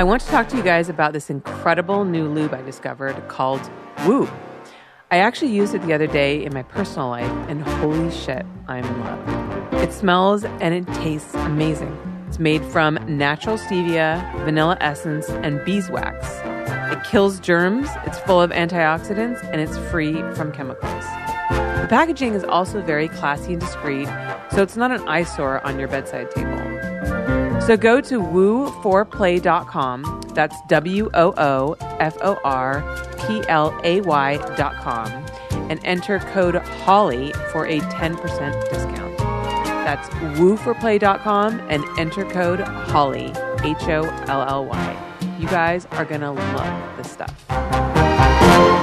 I want to talk to you guys about this incredible new lube I discovered called Woo. I actually used it the other day in my personal life, and holy shit, I'm in love. It smells and it tastes amazing. It's made from natural stevia, vanilla essence, and beeswax. It kills germs, it's full of antioxidants, and it's free from chemicals. The packaging is also very classy and discreet, so it's not an eyesore on your bedside table. So go to woo4play.com. That's W O O F O R P L A Y.com and enter code HOLLY for a 10% discount. That's woo4play.com and enter code HOLLY, H O L L Y. You guys are going to love this stuff.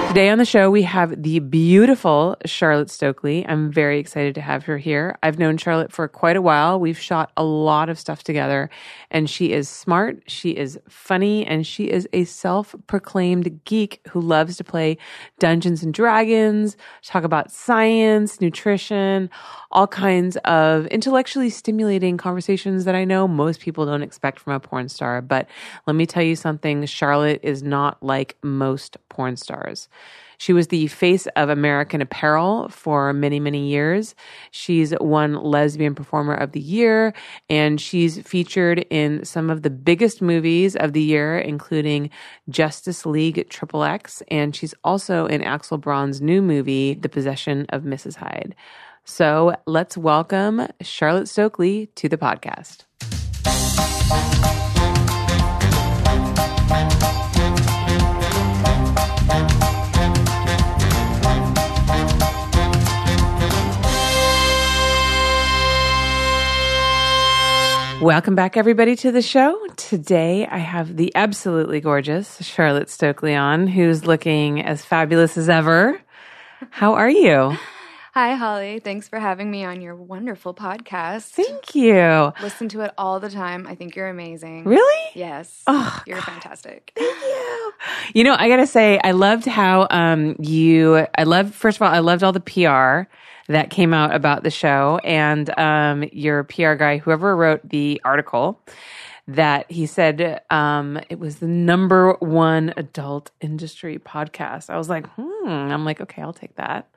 Today on the show, we have the beautiful Charlotte Stokely. I'm very excited to have her here. I've known Charlotte for quite a while. We've shot a lot of stuff together, and she is smart, she is funny, and she is a self proclaimed geek who loves to play Dungeons and Dragons, talk about science, nutrition, all kinds of intellectually stimulating conversations that I know most people don't expect from a porn star. But let me tell you something Charlotte is not like most porn stars. She was the face of American Apparel for many, many years. She's won Lesbian Performer of the Year, and she's featured in some of the biggest movies of the year, including Justice League Triple X, and she's also in Axel Braun's new movie, The Possession of Mrs. Hyde. So let's welcome Charlotte Stokely to the podcast. Welcome back, everybody, to the show. Today, I have the absolutely gorgeous Charlotte Stokely on, who's looking as fabulous as ever. How are you? Hi, Holly. Thanks for having me on your wonderful podcast. Thank you. Listen to it all the time. I think you're amazing. Really? Yes. Oh, you're fantastic. Thank you. You know, I gotta say, I loved how um, you. I loved first of all, I loved all the PR that came out about the show, and um, your PR guy, whoever wrote the article, that he said um, it was the number one adult industry podcast. I was like, hmm. I'm like, okay, I'll take that.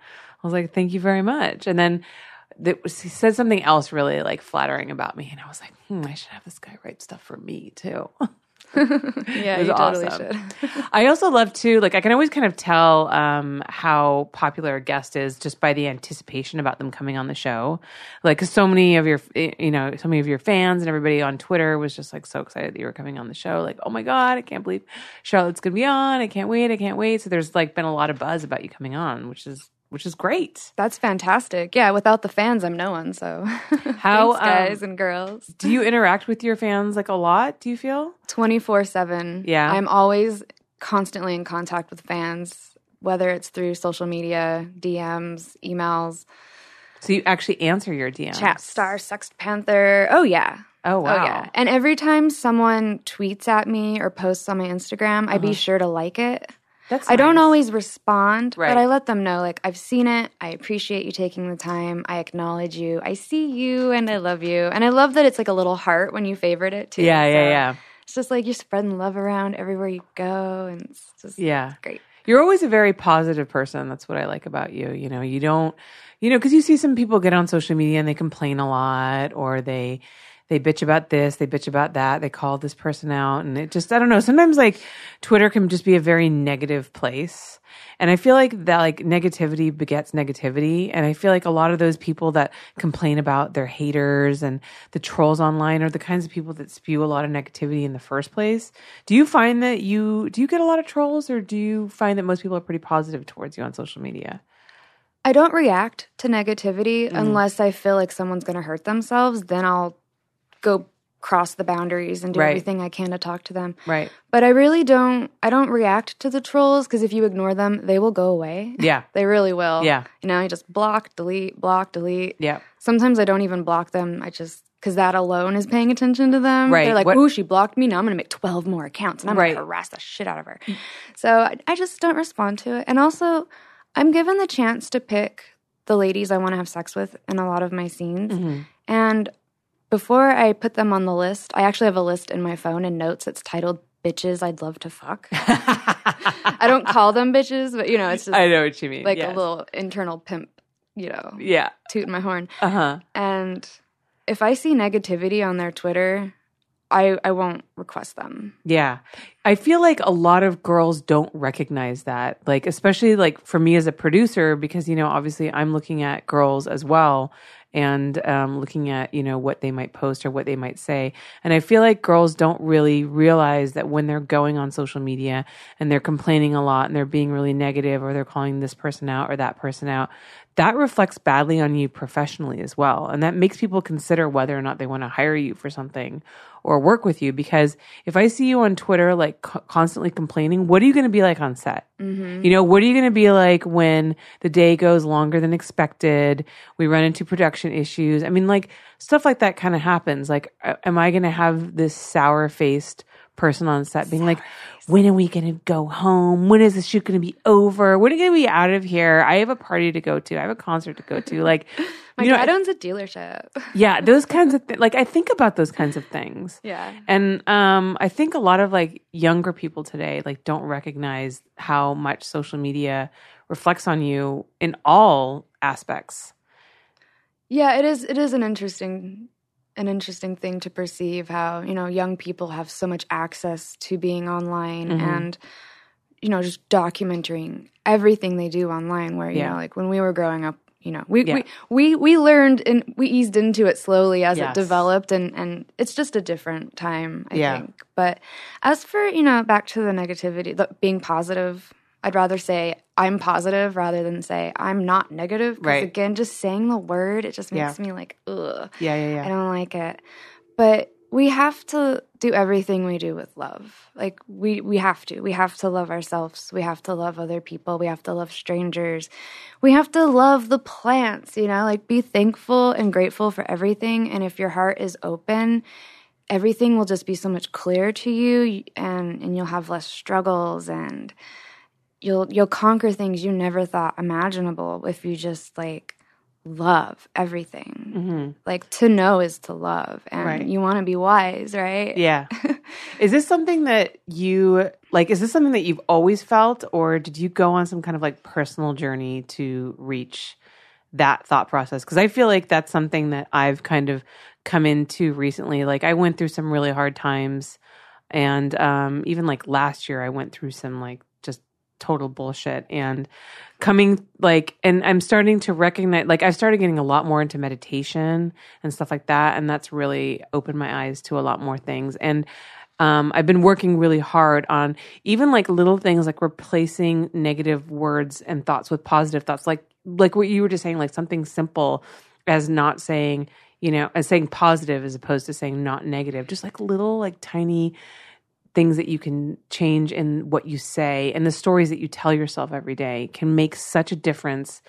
I was like, thank you very much. And then that was, he said something else really like flattering about me, and I was like, hmm, I should have this guy write stuff for me too. yeah, it was you totally awesome. should. I also love to like I can always kind of tell um, how popular a guest is just by the anticipation about them coming on the show. Like so many of your you know so many of your fans and everybody on Twitter was just like so excited that you were coming on the show. Like oh my god, I can't believe Charlotte's gonna be on. I can't wait. I can't wait. So there's like been a lot of buzz about you coming on, which is which is great. That's fantastic. Yeah, without the fans, I'm no one. So, How, Thanks, guys um, and girls. Do you interact with your fans like a lot? Do you feel? 24 7. Yeah. I'm always constantly in contact with fans, whether it's through social media, DMs, emails, So you actually answer your DMs? chat star, Sex Panther. Oh, yeah. Oh wow. Oh, yeah. And every time someone tweets at me or posts on my Instagram, I be sure to like it. That's I don't always respond, Right. but I let them know, like, I've seen it. I appreciate you taking the time. I acknowledge you. I see you and I love you. And I love that it's like a little heart when you favorite it too. Yeah, yeah, So yeah. It's just like you're spreading love around everywhere you go. And it's just Yeah. great. You're always a very positive person. That's what I like about you. You know, you don't, you know, because you see some people get on social media and they complain a lot or they, they bitch about this, they bitch about that, they call this person out. And it just, I don't know. Sometimes like Twitter can just be a very negative place. And I feel like that like negativity begets negativity. And I feel like a lot of those people that complain about their haters and the trolls online are the kinds of people that spew a lot of negativity in the first place. Do you find that you, do you get a lot of trolls or do you find that most people are pretty positive towards you on social media? I don't react to negativity Mm-hmm. unless I feel like someone's going to hurt themselves. Then I'll go cross the boundaries and do Right. everything I can to talk to them. Right. But I really don't I don't react to the trolls because if you ignore them, they will go away. Yeah. They really will. Yeah. You know, you just block, delete, block, delete. Yeah. Sometimes I don't even block them. I just because that alone is paying attention to them. Right. They're like, "Ooh, she blocked me. Now I'm going to make 12 more accounts and I'm Right. going to harass the shit out of her." So I, I just don't respond to it. And also, I'm given the chance to pick the ladies I want to have sex with in a lot of my scenes. Mhm. And before I put them on the list, I actually have a list in my phone and notes. It's titled bitches I'd love to fuck. I don't call them bitches, but you know, it's just I know what you mean. like yes. a little internal pimp, you know, Yeah. tooting my horn. Uh huh. And if I see negativity on their Twitter, I I won't request them. Yeah. I feel like a lot of girls don't recognize that. Like, especially like for me as a producer, because, you know, obviously I'm looking at girls as well and um, looking at, you know, what they might post or what they might say. And I feel like girls don't really realize that when they're going on social media and they're complaining a lot and they're being really negative or they're calling this person out or that person out, that reflects badly on you professionally as well. And that makes people consider whether or not they want to hire you for something or work with you. Because if I see you on Twitter, like co- constantly complaining, what are you going to be like on set? Mm-hmm. You know, what are you going to be like when the day goes longer than expected? We run into production issues. I mean, like stuff like that kind of happens. Like, am I going to have this sour faced person on set being like, when are we going to go home? When is the shoot going to be over? When are we going to be out of here? I have a party to go to. I have a concert to go to. Like, My you know, dad owns a dealership. yeah, those kinds of things. Like, I think about those kinds of things. yeah. And um, I think a lot of like younger people today like don't recognize how much social media reflects on you in all aspects. Yeah, it is it is an interesting an interesting thing to perceive how, you know, young people have so much access to being online Mhm. and you know, just documenting everything they do online where, you Yeah. know, like when we were growing up, you know, we Yeah. we, we we learned and we eased into it slowly as Yes. it developed and and it's just a different time, I Yeah. think. But as for, you know, back to the negativity, the, being positive, I'd rather say I'm positive rather than say I'm not negative. Right. again, just saying the word, it just Yeah. makes me like, ugh. Yeah, yeah, yeah. I don't like it. But we have to do everything we do with love. Like we we have to. We have to love ourselves. We have to love other people. We have to love strangers. We have to love the plants, you know? Like be thankful and grateful for everything and if your heart is open, everything will just be so much clearer to you and and you'll have less struggles and you'll you'll conquer things you never thought imaginable if you just like love everything hmm like to know is to love and Right. you want to be wise right Yeah. is this something that you like? Is this something that you've always felt, or did you go on some kind of like personal journey to reach that thought process? Because I feel like that's something that I've kind of come into recently. Like I went through some really hard times, and um, even like last year, I went through some like total bullshit. And coming like and i'm starting to recognize like i started getting a lot more into meditation and stuff like that. And that's really opened my eyes to a lot more things. And um, i've been working really hard on even like little things like replacing negative words and thoughts with positive thoughts. Like like what you were just saying like something simple as not saying you know as saying positive as opposed to saying not negative. Just like little like tiny things that you can change in what you say and the stories that you tell yourself every day can make such a difference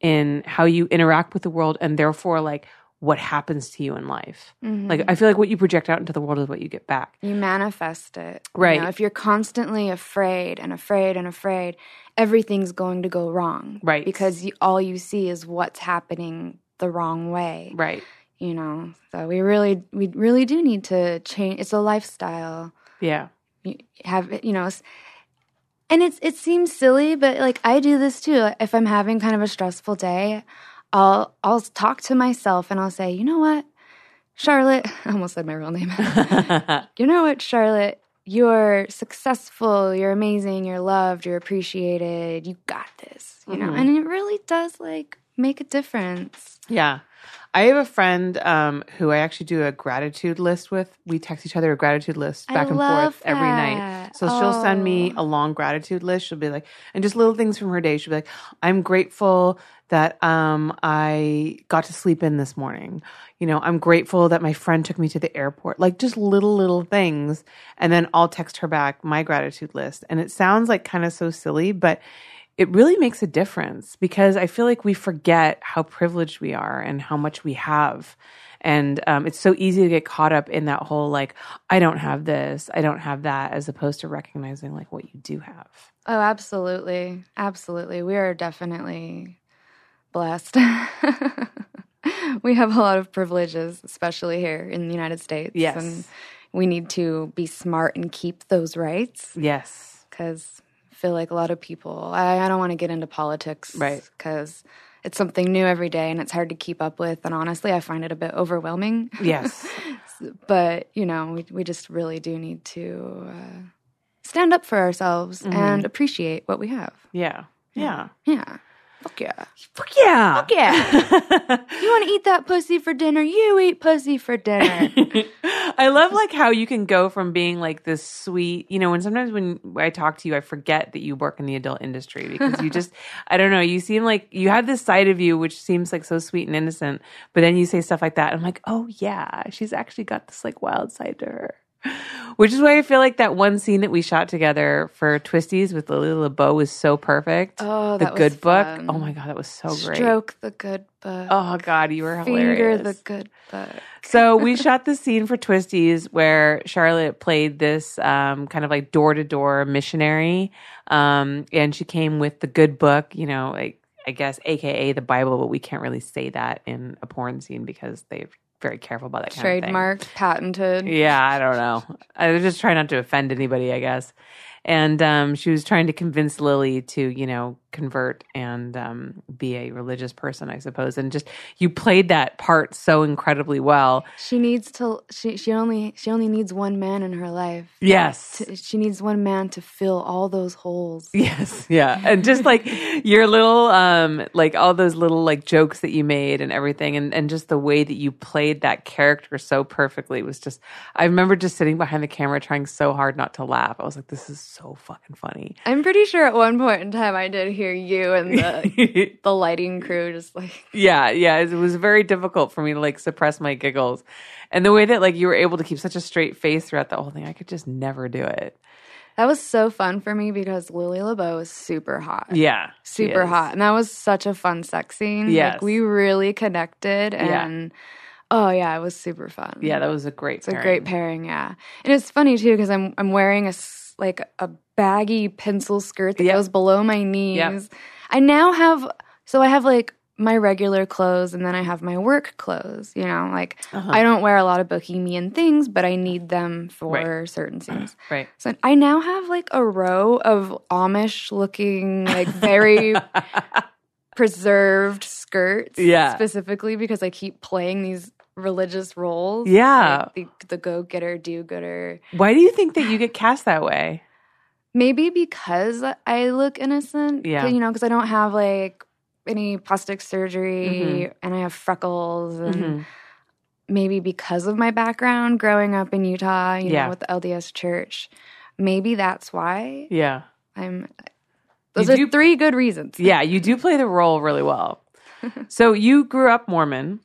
in how you interact with the world and therefore like what happens to you in life. Mhm. Like I feel like what you project out into the world is what you get back. you manifest it you Right. know, if you're constantly afraid and afraid and afraid everything's going to go wrong Right. because you, all you see is what's happening the wrong way Right. you know so we really we really do need to change it's a lifestyle Yeah. have you know and it's it seems silly but like i do this too. If i'm having kind of a stressful day i'll i'll talk to myself and i'll say you know what? Charlotte i almost said my real name. You know what charlotte? You're successful. You're amazing. You're loved. You're appreciated. You got this you know? Mhm. and it really does like make a difference. Yeah. I have a friend um, who I actually do a gratitude list with. We text each other a gratitude list I back and love forth every night. that. So she'll send me Oh. a long gratitude list. She'll be like, and just little things from her day. She'll be like, I'm grateful that um, I got to sleep in this morning. You know, I'm grateful that my friend took me to the airport. Like just little, little things. And then I'll text her back my gratitude list. And it sounds like kind of so silly, but it really makes a difference because I feel like we forget how privileged we are and how much we have. And um, it's so easy to get caught up in that whole like, I don't have this, I don't have that, as opposed to recognizing like what you do have. Oh, absolutely. Absolutely. We are definitely blessed. we have a lot of privileges, especially here in the United States. Yes. And, we need to be smart and keep those rights Yes. because feel like a lot of people, I, I don't want to get into politics. Right. Because it's something new every day and it's hard to keep up with. And honestly, I find it a bit overwhelming. Yes. but, you know, we, we just really do need to uh, stand up for ourselves and appreciate what we have. yeah. Yeah. Yeah. Fuck yeah. Fuck yeah. Fuck yeah. you want to eat that pussy for dinner? You eat pussy for dinner. I love like how you can go from being like this sweet, you know, and sometimes when I talk to you, I forget that you work in the adult industry because you just, I don't know, you seem like you have this side of you which seems like so sweet and innocent, but then you say stuff like that. And I'm like, oh yeah, she's actually got this like wild side to her. Which is why I feel like that one scene that we shot together for Twistys with Lily LaBeau was so perfect. Oh, the good book. fun. Oh my god, that was so great. Stroke the good book. Oh god, you were Finger hilarious. the good book. So we shot the scene for Twistys where Charlotte played this um, kind of like door to door missionary, um, and she came with the good book, you know, like I guess AKA the Bible, but we can't really say that in a porn scene because they're very careful about that kind of Trademarked, patented. Yeah, I don't know. I was just trying not to offend anybody, I guess. And um, she was trying to convince Lily to, you know, convert and um, be a religious person, I suppose. And just you played that part so incredibly well. She needs to. She she only she only needs one man in her life. Yes. To, she needs one man to fill all those holes. Yes, yeah. And just like your little um like all those little like jokes that you made and everything and and just the way that you played that character so perfectly was just I remember just sitting behind the camera trying so hard not to laugh. I was like this is so fucking funny. I'm pretty sure at one point in time I did hear you and the the lighting crew just like yeah, yeah, it was very difficult for me to like suppress my giggles. And the way that like you were able to keep such a straight face throughout the whole thing, I could just never do it. that was so fun for me because Lily LaBeau is super hot. Yeah. super hot. And that was such a fun sex scene. Yes. Like we really connected Yeah. and oh yeah, it was super fun. Yeah, that was a great It's a great pairing, yeah. And it's funny too because I'm I'm wearing a like a baggy pencil skirt that Yep. goes below my knees. I now have so I have like my regular clothes and then I have my work clothes, you know, like Uh-huh. I don't wear a lot of bohemian things, but I need them for Right. certain scenes. Right. So I now have like a row of Amish looking, like very preserved skirts. Yeah. Specifically because I keep playing these religious roles. Yeah. Like the, the go getter, do gooder. Why do you think that you get cast that way? Maybe because I look innocent. Yeah. You know, because I don't have like any plastic surgery Mm-hmm. and I have freckles and Mhm. maybe because of my background growing up in Utah, you Yeah. know, with the LDS church. Maybe that's why. Yeah. I'm. Those You are do- three good reasons. Yeah, you do play the role really well. so you grew up Mormon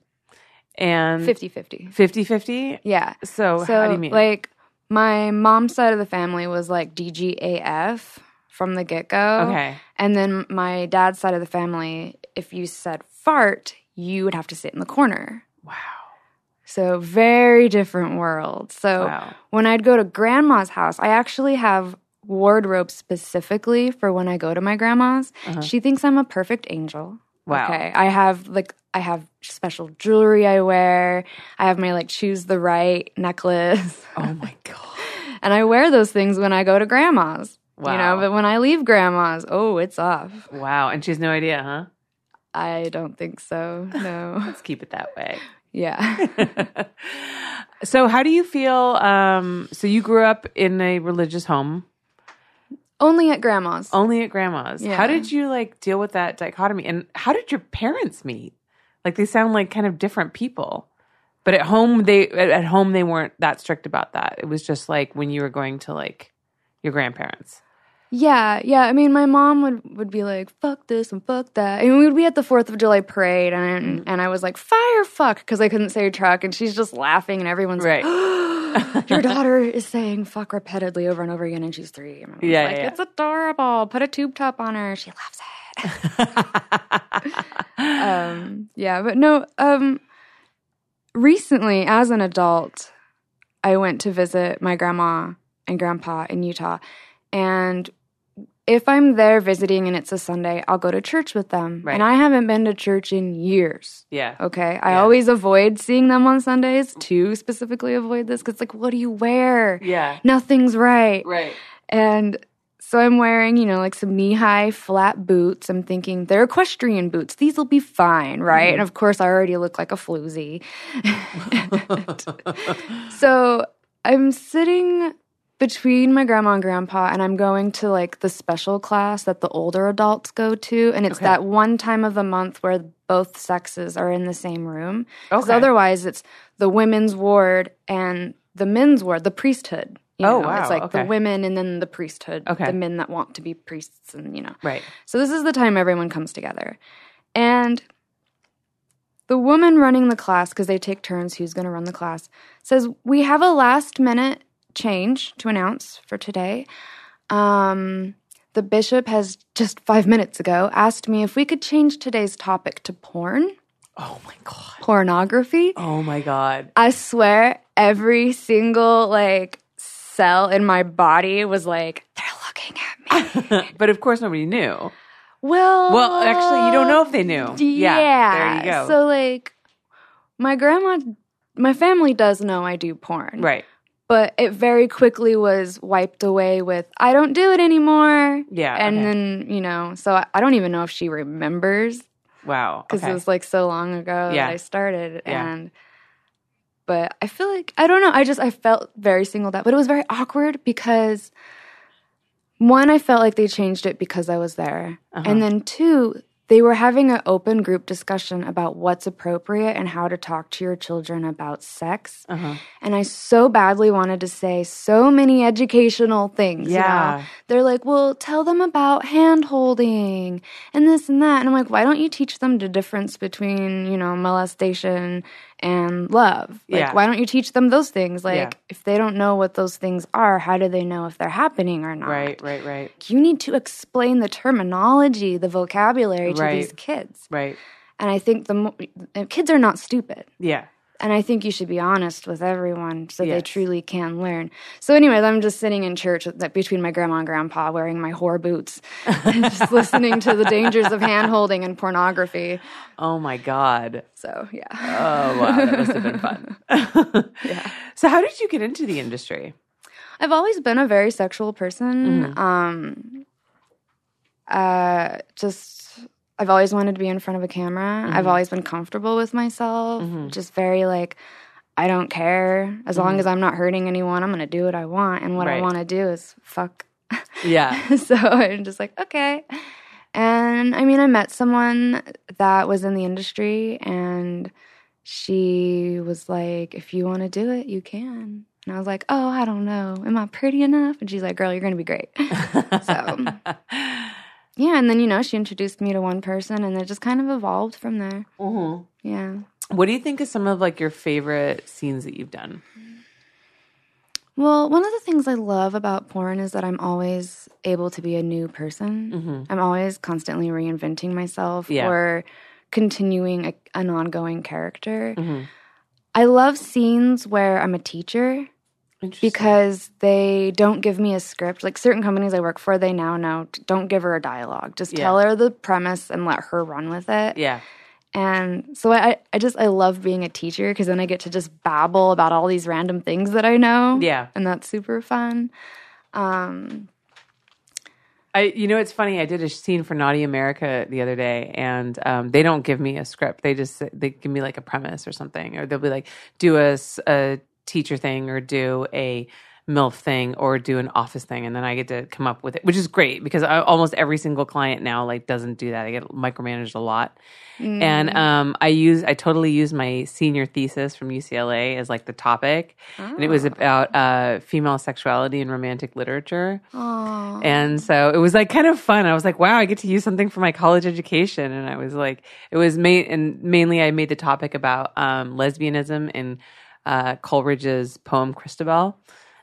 and 50 50. 50 50? Yeah. So, So, how do you mean? like, my mom's side of the family was like DGAF from the get go. okay. And then my dad's side of the family, if you said fart, you would have to sit in the corner. Wow. So, very different worlds. So, Wow. when I'd go to grandma's house, I actually have wardrobe specifically for when I go to my grandma's. Uh-huh. She thinks I'm a perfect angel. Wow. Okay. I have like I have special jewelry I wear. I have my like choose the right necklace. Oh my God. and I wear those things when I go to grandma's. Wow. You know, but when I leave grandma's, oh, it's off. Wow. And she's no idea, huh? I don't think so. No. Let's keep it that way. yeah. so, how do you feel? Um, so, you grew up in a religious home, Only at grandma's. only at grandma's. How did you like deal with that dichotomy? And how did your parents meet? Like, they sound like kind of different people. But at home, they at home they weren't that strict about that. It was just like when you were going to like your grandparents. Yeah, yeah. I mean, my mom would, would be like, "Fuck this and fuck that," and we would be at the Fourth of July parade, and and I was like, "Fire, fuck," because I couldn't say truck, and she's just laughing, and everyone's Right. like, "Your daughter is saying fuck repeatedly over and over again, and she's three. And Yeah, like, yeah. it's adorable. Put a tube top on her. She loves it. um, yeah, but no. Um, recently, as an adult, I went to visit my grandma and grandpa in Utah, and if I'm there visiting and it's a Sunday, I'll go to church with them. Right. And I haven't been to church in years. Yeah. Okay. I Yeah. always avoid seeing them on Sundays to specifically avoid this because, like, what do you wear? Yeah. Nothing's right. Right. And so I'm wearing, you know, like some knee high flat boots. I'm thinking they're equestrian boots. These will be fine, right? Mm-hmm. And of course, I already look like a floozy. so I'm sitting between my grandma and grandpa, and I'm going to like the special class that the older adults go to. And it's Okay. that one time of the month where both sexes are in the same room. Because Okay. otherwise, it's the women's ward and the men's ward, the priesthood. You Oh, know, wow, It's like okay. the women and then the priesthood, Okay. the men that want to be priests, and you know. Right. So this is the time everyone comes together. And the woman running the class, because they take turns who's going to run the class, says, We have a last minute change to announce for today. Um, the bishop has just five minutes ago asked me if we could change today's topic to porn, Oh my god. pornography. Oh my god. I swear every single like cell in my body was like, they're looking at me. but of course nobody knew. Well, Well, actually, you don't know if they knew. Yeah. There you go. So like, my grandma, my family does know I do porn, right. But it very quickly was wiped away with I don't do it anymore. Yeah. And okay. then you know, so I, I don't even know if she remembers wow. because okay. it was like so long ago Yeah. that I started Yeah. and but I feel like I don't know, I just I felt very singled out. But it was very awkward because one, I felt like they changed it because I was there. Uh-huh. And then two, they were having an open group discussion about what's appropriate and how to talk to your children about sex. uh-huh. And I so badly wanted to say so many educational things. you know? Yeah. They're like, well, tell them about hand holding and this and that. And I'm like, why don't you teach them the difference between, you know, molestation and love? Like, Yeah. why don't you teach them those things? Like, Yeah. if they don't know what those things are, how do they know if they're happening or not? Right, right, right. You need to explain the terminology, the vocabulary to Right. these kids. Right. And I think the mo- kids are not stupid. Yeah. And I think you should be honest with everyone so they truly can learn. So, anyways, I'm just sitting in church between my grandma and grandpa wearing my whore boots and just listening to the dangers of hand holding and pornography. Oh my god. So, yeah. Oh wow, that must have been fun. Yeah. So how did you get into the industry? I've always been a very sexual person. Mhm. Um, uh, just, I've always wanted to be in front of a camera. I've Mhm. always been comfortable with myself. Mhm. Just very like, I don't care. As long as I'm not hurting anyone, I'm going to do what I want. And what I Mm-hmm. Want to do is fuck. Yeah. so I'm just like, okay. And I mean, I met someone that was in the industry and she was like, if you want to do it, you can. And I was like, oh, I don't know. Am I pretty enough? And she's like, girl, you're going to be great. So- yeah. And then, you know, she introduced me to one person and it just kind of evolved from there. Mhm. Yeah. What do you think is some of like your favorite scenes that you've done? Well, one of the things I love about porn is that I'm always able to be a new person. Mm-hmm. I'm always constantly reinventing myself Yeah. or continuing a, an ongoing character. Mm-hmm. I love scenes where I'm a teacher because they don't give me a script. Like certain companies I work for, they now know don't give her a dialogue. Just Yeah. tell her the premise and let her run with it. yeah, And so I, I just I love being a teacher because then I get to just babble about all these random things that I know. yeah. And that's super fun. Um, I, you know, it's funny. I did a scene for Naughty America the other day, and um, they don't give me a script. They just they give me like a premise or something, or they'll be like, do a, a teacher thing, or do a MILF thing, or do an office thing, and then I get to come up with it, which is great because I, almost every single client now like doesn't do that. I get micromanaged a lot, and um, I use I totally use my senior thesis from UCLA as like the topic, and it was about uh, female sexuality in romantic literature. aw. And so it was like kind of fun. I was like, wow, I get to use something for my college education. And I was like, it was made, and mainly I made the topic about um, lesbianism in uh, Coleridge's poem Christabel.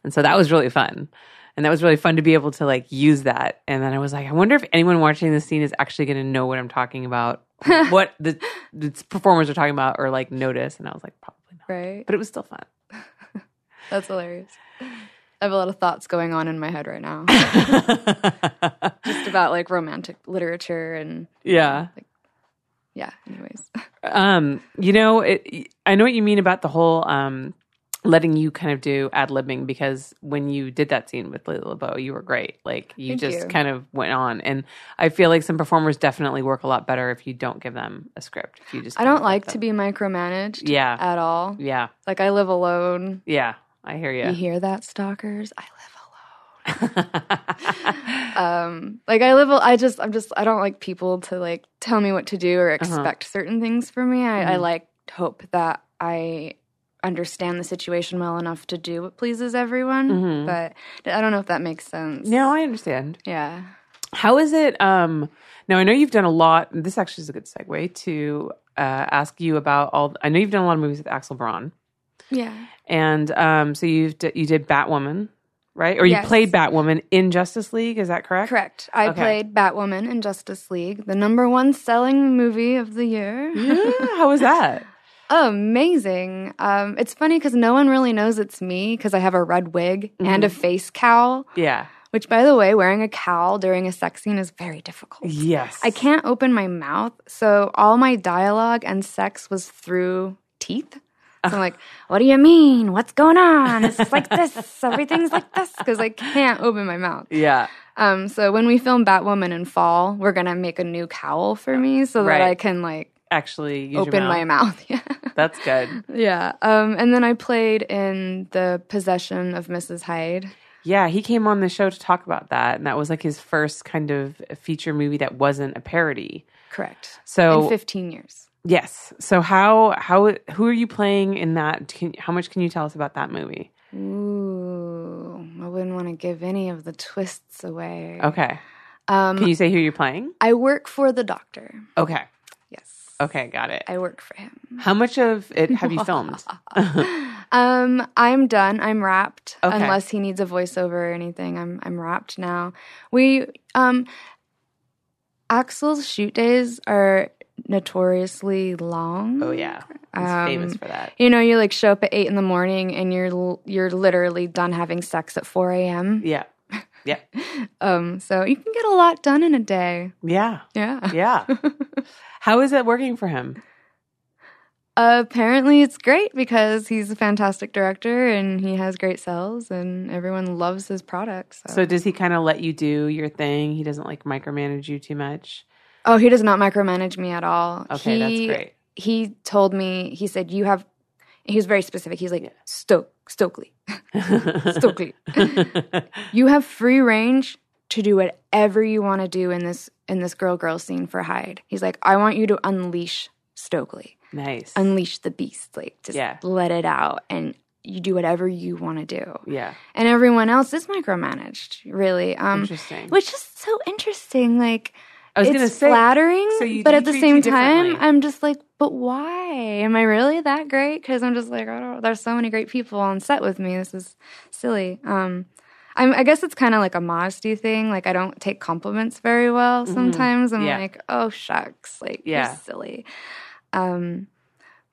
And so that was really fun. And that was really fun to be able to like use that. And then I was like, I wonder if anyone watching this scene is actually going to know what I'm talking about, what the, the performers are talking about, or like notice. And I was like, probably not. right. But it was still fun. That's hilarious. I have a lot of thoughts going on in my head right now, just about like romantic literature and yeah. Yeah. Anyways, Um, you know, it, I know what you mean about the whole um letting you kind of do ad libbing because when you did that scene with Leila LaBeau, you were great. Like you Thank just you. kind of went on, and I feel like some performers definitely work a lot better if you don't give them a script. If you just I don't like let to be micromanaged Yeah, at all. yeah, Like I live alone. yeah. I hear You you. hear that, stalkers? I live um like i live I just i'm just i don't like people to like tell me what to do Uh-huh. or expect certain things from me I, I Mhm. like hope that i understand the situation well enough to do what pleases everyone Mhm. but i don't know if that makes sense no, I understand. yeah How is it? Um, now I know you've done a lot. This actually is a good segue to uh, ask you about all. I know you've done a lot of movies with Axel Braun, yeah and um, so you've d- you did Batwoman, right? Or you Yes. played Batwoman in Justice League. Is that correct? correct i Okay. played batwoman in justice league the number one selling movie of the year Yeah. How was that? amazing um it's funny because no one really knows it's me because i have a red wig and a Mm-hmm. face cowl Yeah. Which, by the way, wearing a cowl during a sex scene is very difficult. Yes. I can't open my mouth, so all my dialogue and sex was through teeth. So I'm like, what do you mean? What's going on? It's just like this. Everything's like this because I can't open my mouth. Yeah. Um, so when we film Batwoman in fall, we're gonna make a new cowl for me so that Right. I can like Actually, use your open my mouth. Yeah. That's good. yeah. Um, and then I played in the Possession of Mrs. Hyde. Yeah, he came on the show to talk about that, and that was like his first kind of feature movie that wasn't a parody. Correct. So in 15 years. Yes. So how how who are you playing in that? Can, how much can you tell us about that movie? Ooh, I wouldn't want to give any of the twists away. Okay. Um, Can you say who you're playing? I work for the doctor. Okay. Yes. Okay, got it. I work for him. How much of it have you filmed? Um, I'm done. I'm wrapped. Okay. Unless he needs a voiceover or anything, I'm I'm wrapped now. We um, Axel's shoot days are notoriously long. oh yeah, he's Um, famous for that. You know, you like show up at eight in the morning and you're l- you're literally done having sex at four a.m. Yeah. Yeah. Um, so you can get a lot done in a day. Yeah. Yeah. Yeah. how is it working for him? apparently, it's great because he's a fantastic director and he has great sales and everyone loves his products. So. So does he kind of let you do your thing? He doesn't like micromanage you too much. Oh, he does not micromanage me at all. Okay, he, that's great. He told me, he said, you have, he was very specific. He's like, Stoke, Stokely, Stokely. you have free range to do whatever you want to do in this in this girl girl scene for Hyde. He's like, I want you to unleash Stokely, nice. unleash the beast, like just Yeah. let it out, and you do whatever you want to do. yeah. And everyone else is micromanaged, really. Um, Interesting. which is so interesting. Like, I was it's gonna say, flattering, so but at the same time. I'm just like, but why? Am I really that great? Because I'm just like, I don't. There's so many great people on set with me. This is silly. Um, I'm, I guess it's kind of like a modesty thing. Like I don't take compliments very well. Sometimes I'm Mm-hmm. Yeah. like, oh shucks, like Yeah. you're silly. Um,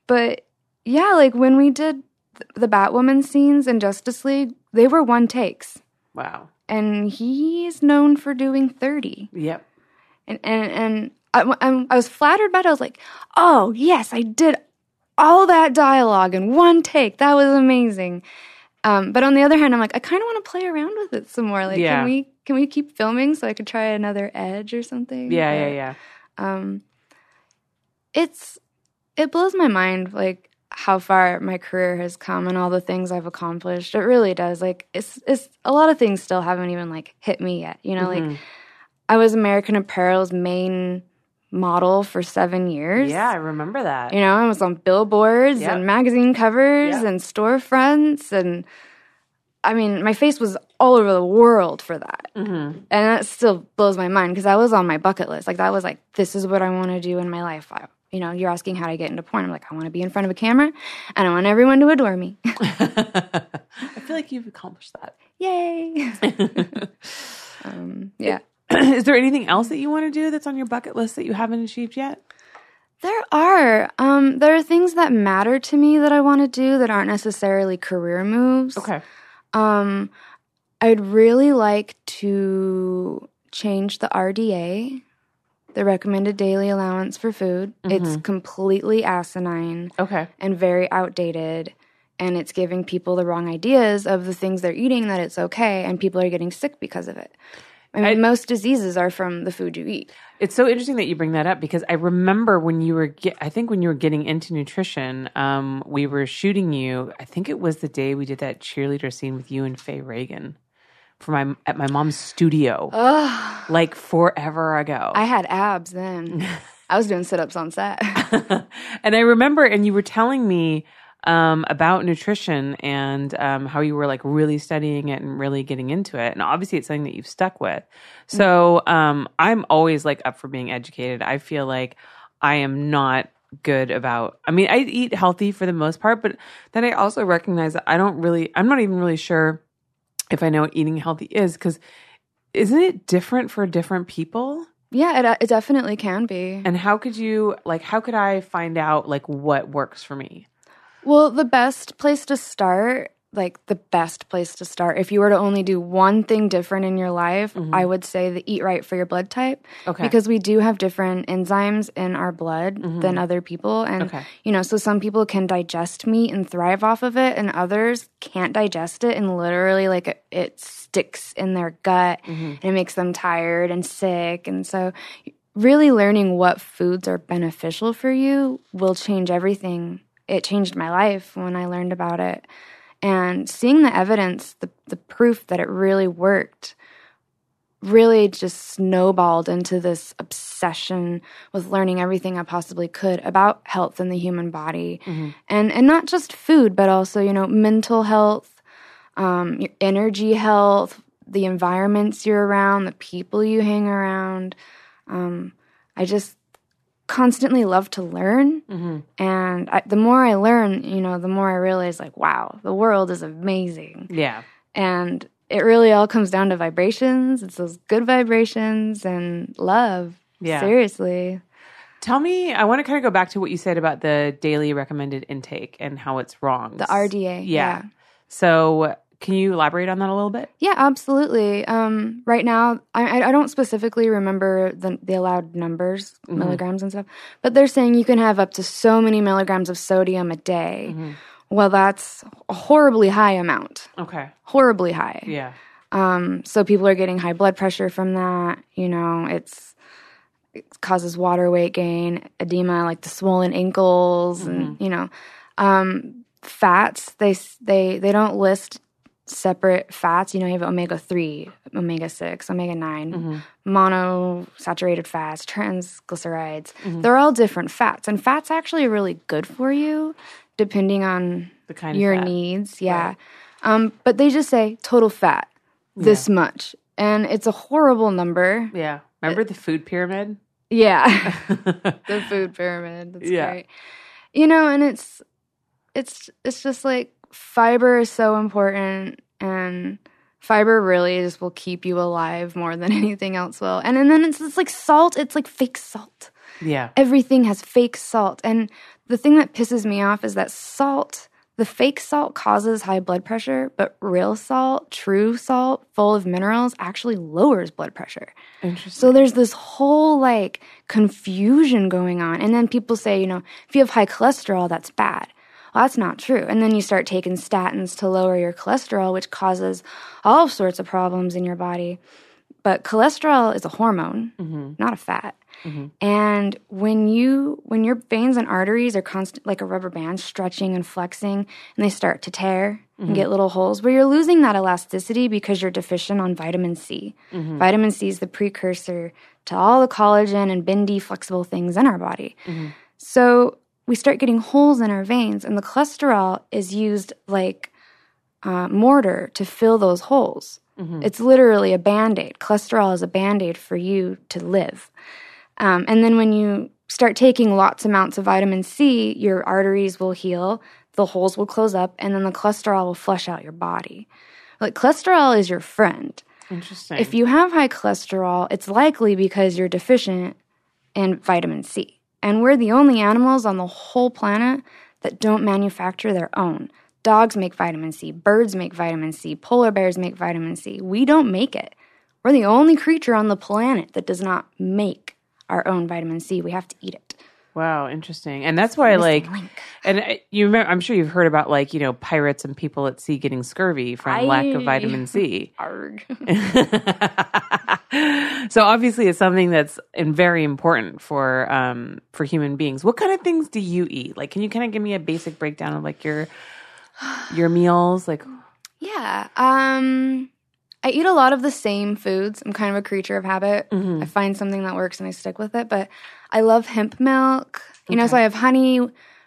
but yeah, like when we did th- the Batwoman scenes in Justice League, they were one takes, wow. and he's known for doing thirty Yep. And and and I, I'm, I was flattered by it. I was like, "Oh yes, I did all that dialogue in one take. That was amazing." Um, but on the other hand, I'm like, I kind of want to play around with it some more. Like, Yeah. can we can we keep filming so I could try another edge or something? Yeah, But, yeah, yeah. Um, it's it blows my mind like how far my career has come and all the things I've accomplished. It really does. Like, it's it's a lot of things still haven't even like hit me yet. You know, like Mhm. I was American Apparel's main model for seven years. Yeah, I remember that. You know, I was on billboards Yep. and magazine covers Yep. and storefronts. And I mean, my face was all over the world for that. hmm And that still blows my mind because that was on my bucket list. Like, that was like, this is what I want to do in my life. I, you know, you're asking how to get into porn. I'm like, I want to be in front of a camera and I want everyone to adore me. I feel like you've accomplished that. Yay. um, yeah. Is there anything else that you want to do that's on your bucket list that you haven't achieved yet? There are. Um, there are things that matter to me that I want to do that aren't necessarily career moves. Okay. Um, I'd really like to change the RDA, the recommended daily allowance for food. It's completely asinine Okay. and very outdated. And it's giving people the wrong ideas of the things they're eating that it's okay, and people are getting sick because of it. I mean, I- most diseases are from the food you eat. It's so interesting that you bring that up because I remember when you were, ge- I think when you were getting into nutrition, um, we were shooting you. I think it was the day we did that cheerleader scene with you and Faye Reagan for my at my mom's studio, Ugh, like forever ago. I had abs then. I was doing sit ups on set. and I remember, and you were telling me um, about nutrition and um, how you were like really studying it and really getting into it. And obviously, it's something that you've stuck with. So um, I'm always like up for being educated. I feel like I am not good about I mean I eat healthy for the most part but then I also recognize that I don't really I'm not even really sure if I know what eating healthy is cuz isn't it different for different people? yeah, it, it definitely can be. And how could you like how could I find out like what works for me? Well, the best place to start, like the best place to start, if you were to only do one thing different in your life, mm-hmm. I would say the eat right for your blood type. Okay. Because we do have different enzymes in our blood mm-hmm. than other people. And, Okay. you know, so some people can digest meat and thrive off of it, and others can't digest it. And literally, like, it, it sticks in their gut mm-hmm. and it makes them tired and sick. And so, really learning what foods are beneficial for you will change everything. It changed my life when I learned about it. And seeing the evidence, the, the proof that it really worked, really just snowballed into this obsession with learning everything I possibly could about health in the human body. And and not just food, but also, you know, mental health, um, your energy health, the environments you're around, the people you hang around. Um, I just constantly love to learn. Mm-hmm. And I, the more I learn, you know, the more I realize, like, wow, the world is amazing. Yeah. And it really all comes down to vibrations. It's those good vibrations and love. Yeah. Seriously. Tell me, I want to kind of go back to what you said about the daily recommended intake and how it's wrong. The RDA. Yeah. So, can you elaborate on that a little bit? Yeah, absolutely. Um, right now, I, I don't specifically remember the, the allowed numbers, Mm-hmm. milligrams and stuff, but they're saying you can have up to so many milligrams of sodium a day. Mm-hmm. Well, that's a horribly high amount, Okay. horribly high. Yeah. Um, so people are getting high blood pressure from that. You know, it's it causes water weight gain, edema, like the swollen ankles, and you know, um, fats. They they they don't list separate fats. You know, you have omega three, omega six, omega 9 monosaturated fats, transglycerides. They're all different fats, and fats actually are really good for you, depending on The kind your needs. Yeah. Um, but they just say total fat, this much. And it's a horrible number. Yeah. Remember the food pyramid? Yeah. the food pyramid. That's Yeah. great. You know, and it's it's it's just like fiber is so important and fiber really just will keep you alive more than anything else will. And, and then it's, it's like salt, it's like fake salt yeah. everything has fake salt. And the thing that pisses me off is that salt, the fake salt causes high blood pressure, but real salt, true salt, full of minerals, actually lowers blood pressure. Interesting. So there's this whole like confusion going on. And then people say, you know, if you have high cholesterol, that's bad. Well, that's not true. And then you start taking statins to lower your cholesterol, which causes all sorts of problems in your body. But cholesterol is a hormone, mm-hmm. not a fat. Mm-hmm. And when you when your veins and arteries are constant like a rubber band stretching and flexing and they start to tear and mm-hmm. get little holes where you're losing that elasticity because you're deficient on vitamin C. Vitamin C is the precursor to all the collagen and bendy flexible things in our body. So we start getting holes in our veins and the cholesterol is used like uh, mortar to fill those holes. It's literally a band aid. Cholesterol is a band aid for you to live. Um, and then when you start taking lots amounts of vitamin C, your arteries will heal, the holes will close up, and then the cholesterol will flush out your body. Like cholesterol is your friend. Interesting. If you have high cholesterol, it's likely because you're deficient in vitamin C. And we're the only animals on the whole planet that don't manufacture their own. Dogs make vitamin C, birds make vitamin C, polar bears make vitamin C. We don't make it. We're the only creature on the planet that does not make our own vitamin C. We have to eat it. Wow, interesting. And that's why, like, and I- you remember, I'm sure you've heard about, like, you know, pirates and people at sea getting scurvy from lack of vitamin C. Arg. so obviously, it's something that's very important for um for human beings. What kind of things do you eat? Like, can you kind of give me a basic breakdown of like your your meals? Like, Yeah. Um I eat a lot of the same foods. I'm kind of a creature of habit. Mm-hmm. I find something that works and I stick with it, but I love hemp milk. You know, so I have honey,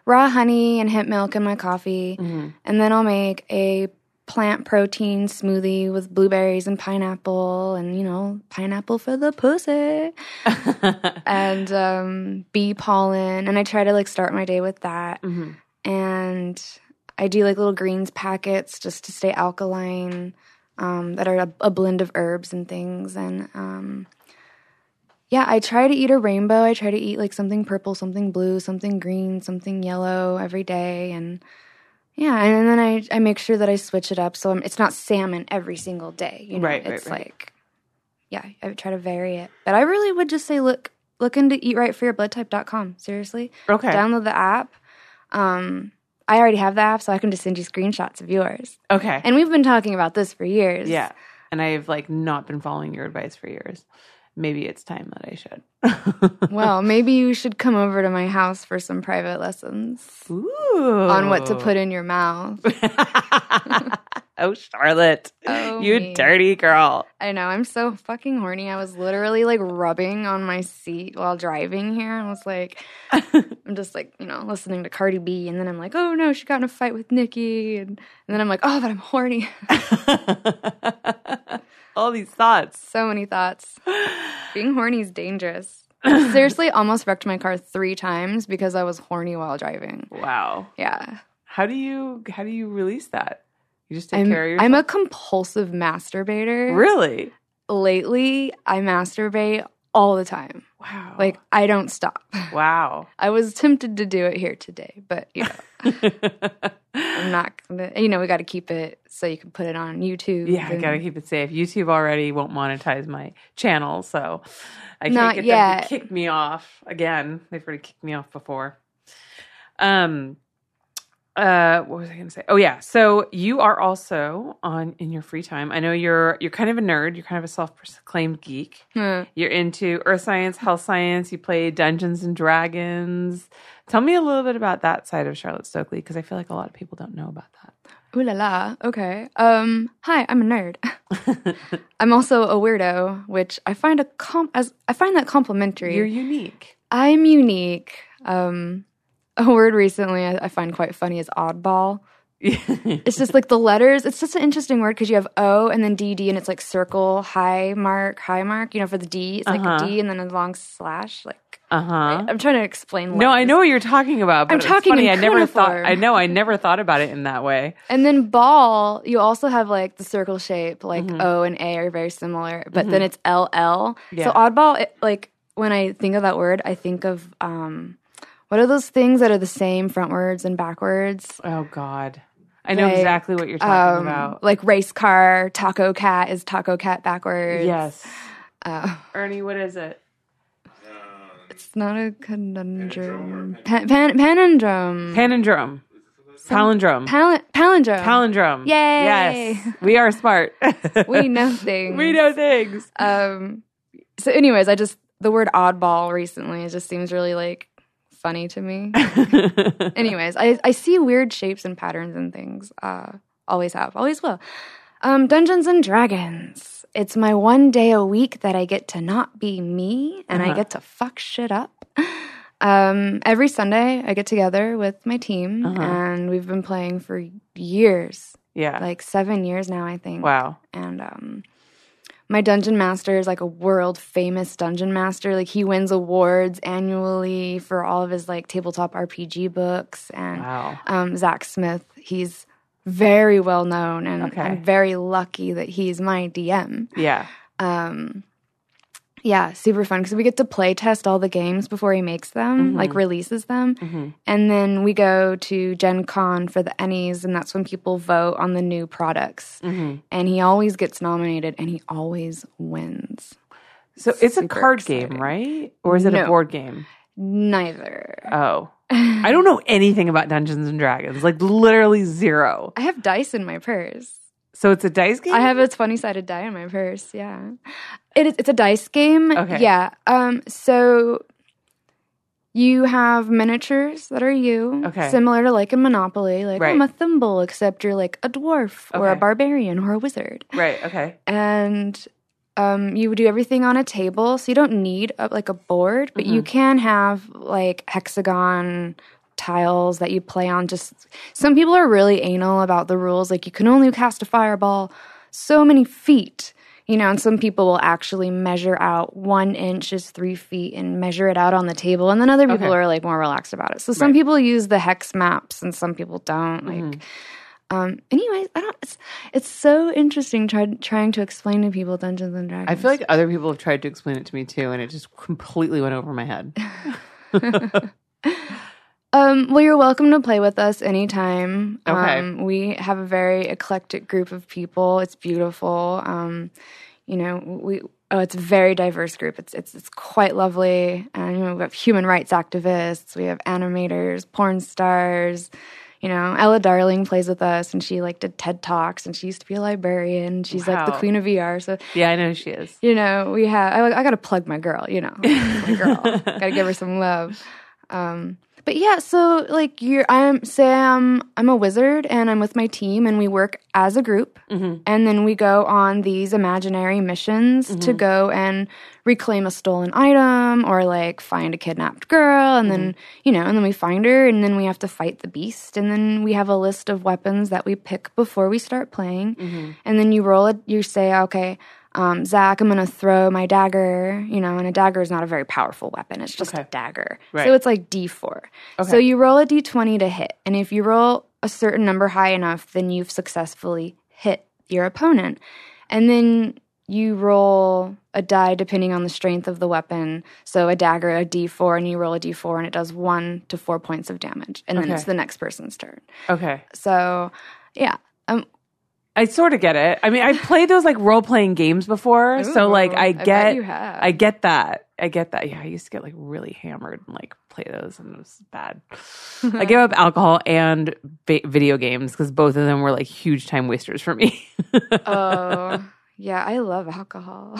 raw honey and hemp milk in my coffee. Mm-hmm. And then I'll make a plant protein smoothie with blueberries and pineapple and, you know, pineapple for the pussy. and um bee pollen and I try to like start my day with that Mhm. and I do like little greens packets just to stay alkaline um, that are a, a blend of herbs and things. And um, yeah, I try to eat a rainbow. I try to eat like something purple, something blue, something green, something yellow every day. And yeah, and then I, I make sure that I switch it up so I'm, it's not salmon every single day. You know, Right, right, it's right. like yeah, I would try to vary it. But I really would just say look look into eatrightforyourbloodtype.com. Seriously okay, download the app. Um, I already have the app, so I can just send you screenshots of yours. okay, And we've been talking about this for years. yeah. And I've like not been following your advice for years. Maybe it's time that I should. Well, maybe you should come over to my house for some private lessons Ooh. on what to put in your mouth. oh, Charlotte, Oh, you me. dirty girl. I know, I'm so fucking horny. I was literally like rubbing on my seat while driving here. I was like, I'm just like, you know, listening to Cardi B. And then I'm like, oh no, she got in a fight with Nicki. And, and then I'm like, oh, but I'm horny. All these thoughts. so many thoughts. Being horny is dangerous. I seriously almost wrecked my car three times because I was horny while driving. Wow. Yeah. How do you how do you release that? You just take I'm, care of yourself. I'm a compulsive masturbator. really Lately, I masturbate all the time. wow. Like, I don't stop. wow. I was tempted to do it here today, but you know, I'm not gonna, you know, we got to keep it so you can put it on YouTube. yeah, I gotta keep it safe. YouTube already won't monetize my channel, so I can't Not get them yet. to kick me off again. They've already kicked me off before. Um, uh, what was I going to say? Oh yeah, so you are also on in your free time. I know you're you're kind of a nerd. You're kind of a self-proclaimed geek. Hmm. You're into earth science, health science. You play Dungeons and Dragons. Tell me a little bit about that side of Charlotte Stokely because I feel like a lot of people don't know about that. Ooh la la. Okay. Um. Hi, I'm a nerd. I'm also a weirdo, which I find a com- as I find that complimentary. You're unique. I'm unique. Um, a word recently I, I find quite funny is oddball. It's just like the letters. It's just an interesting word because you have O and then D D and it's like circle high mark high mark. You know, for the D, it's like Uh-huh. a D and then a long slash. Like uh huh. I'm trying to explain. No, I know what you're talking about. But I'm talking funny. I never thought. I know. I never thought about it in that way. And then ball, you also have like the circle shape, like Mm-hmm. O and A are very similar, but then it's L L. Yeah. So oddball, it, like when I think of that word, I think of um, what are those things that are the same frontwards and backwards? Oh God, I know Like, exactly what you're talking Um, about. like race car, taco cat is taco cat backwards. Yes, Uh, Ernie. What is it? it's not a conundrum. Pan, pan, panendrum. Palindrome. Palindrome. Pal- palindrome. Palindrome. Yay. Yes, we are smart. we know things. we know things. Um. So, anyways, I just the word oddball recently it just seems really like funny to me. anyways, I I see weird shapes and patterns and things. Uh, always have, always will. Um, Dungeons and Dragons. It's my one day a week that I get to not be me and I Uh-huh. get to fuck shit up. Um, every Sunday I get together with my team Uh-huh. and we've been playing for years, yeah. like seven years now, I think wow. and um my dungeon master is like a world famous dungeon master like he wins awards annually for all of his like tabletop rpg books and Wow. um zak smith he's very well known and Okay. i'm very lucky that he's my dm Yeah. um Yeah, super fun because we get to play test all the games before he makes them, mm-hmm. like releases them. Mm-hmm. And then we go to Gen Con for the Ennies, and that's when people vote on the new products. Mm-hmm. And he always gets nominated and he always wins. So it's a card game, right? Or is it a board game? Neither. Oh. I don't know anything about Dungeons and Dragons, like literally zero. I have dice in my purse. So it's a dice game? I have a 20 sided die in my purse. Yeah. It is, it's a dice game. Okay. Yeah. Um, so you have miniatures that are you. Okay. Similar to like a Monopoly. Like, Right. I'm a thimble, except you're like a dwarf or a barbarian or a wizard. Right, okay. And um, you would do everything on a table. So you don't need a, like a board, but Mm-hmm. you can have like hexagon tiles that you play on. Just some people are really anal about the rules. Like you can only cast a fireball so many feet. You know, and some people will actually measure out one inch is three feet and measure it out on the table. And then other people Okay. are like more relaxed about it. So some Right. people use the hex maps and some people don't. Like, Mm-hmm. um, anyways, I don't. It's it's so interesting try, trying to explain to people Dungeons and Dragons. I feel like other people have tried to explain it to me too, and it just completely went over my head. Um, well, you're welcome to play with us anytime. Okay. Um, we have a very eclectic group of people. It's beautiful. Um, you know, we oh, it's a very diverse group. It's it's it's quite lovely. And you know, we have human rights activists. We have animators, porn stars. You know, Ela Darling plays with us, and she like did TED talks, and she used to be a librarian. She's like the queen of VR. So Yeah, I know she is. you know, we have. I, I got to plug my girl. You know, my girl. got to give her some love. Um, but yeah, so like you're, I'm Sam. I'm a wizard, and I'm with my team, and we work as a group, mm-hmm. and then we go on these imaginary missions to mm-hmm. go and reclaim a stolen item or like find a kidnapped girl, and then mm-hmm. you know, and then we find her, and then we have to fight the beast, and then we have a list of weapons that we pick before we start playing, and then you roll it. You say, okay um, Zak, I'm going to throw my dagger, you know, and a dagger is not a very powerful weapon. It's just Okay. a dagger. Right. So it's like D4. So you roll a D20 to hit. And if you roll a certain number high enough, then you've successfully hit your opponent. And then you roll a die depending on the strength of the weapon. So a dagger, a D4, and you roll a D4, and it does one to four points of damage. And then it's the next person's turn. Okay. So, yeah. Um, I sort of get it. I mean, I've played those like role playing games before, so like I I get, have. I get that. I get that. Yeah, I used to get like really hammered and like play those, and it was bad. I gave up alcohol and va- video games because both of them were like huge time wasters for me. oh, yeah, I love alcohol.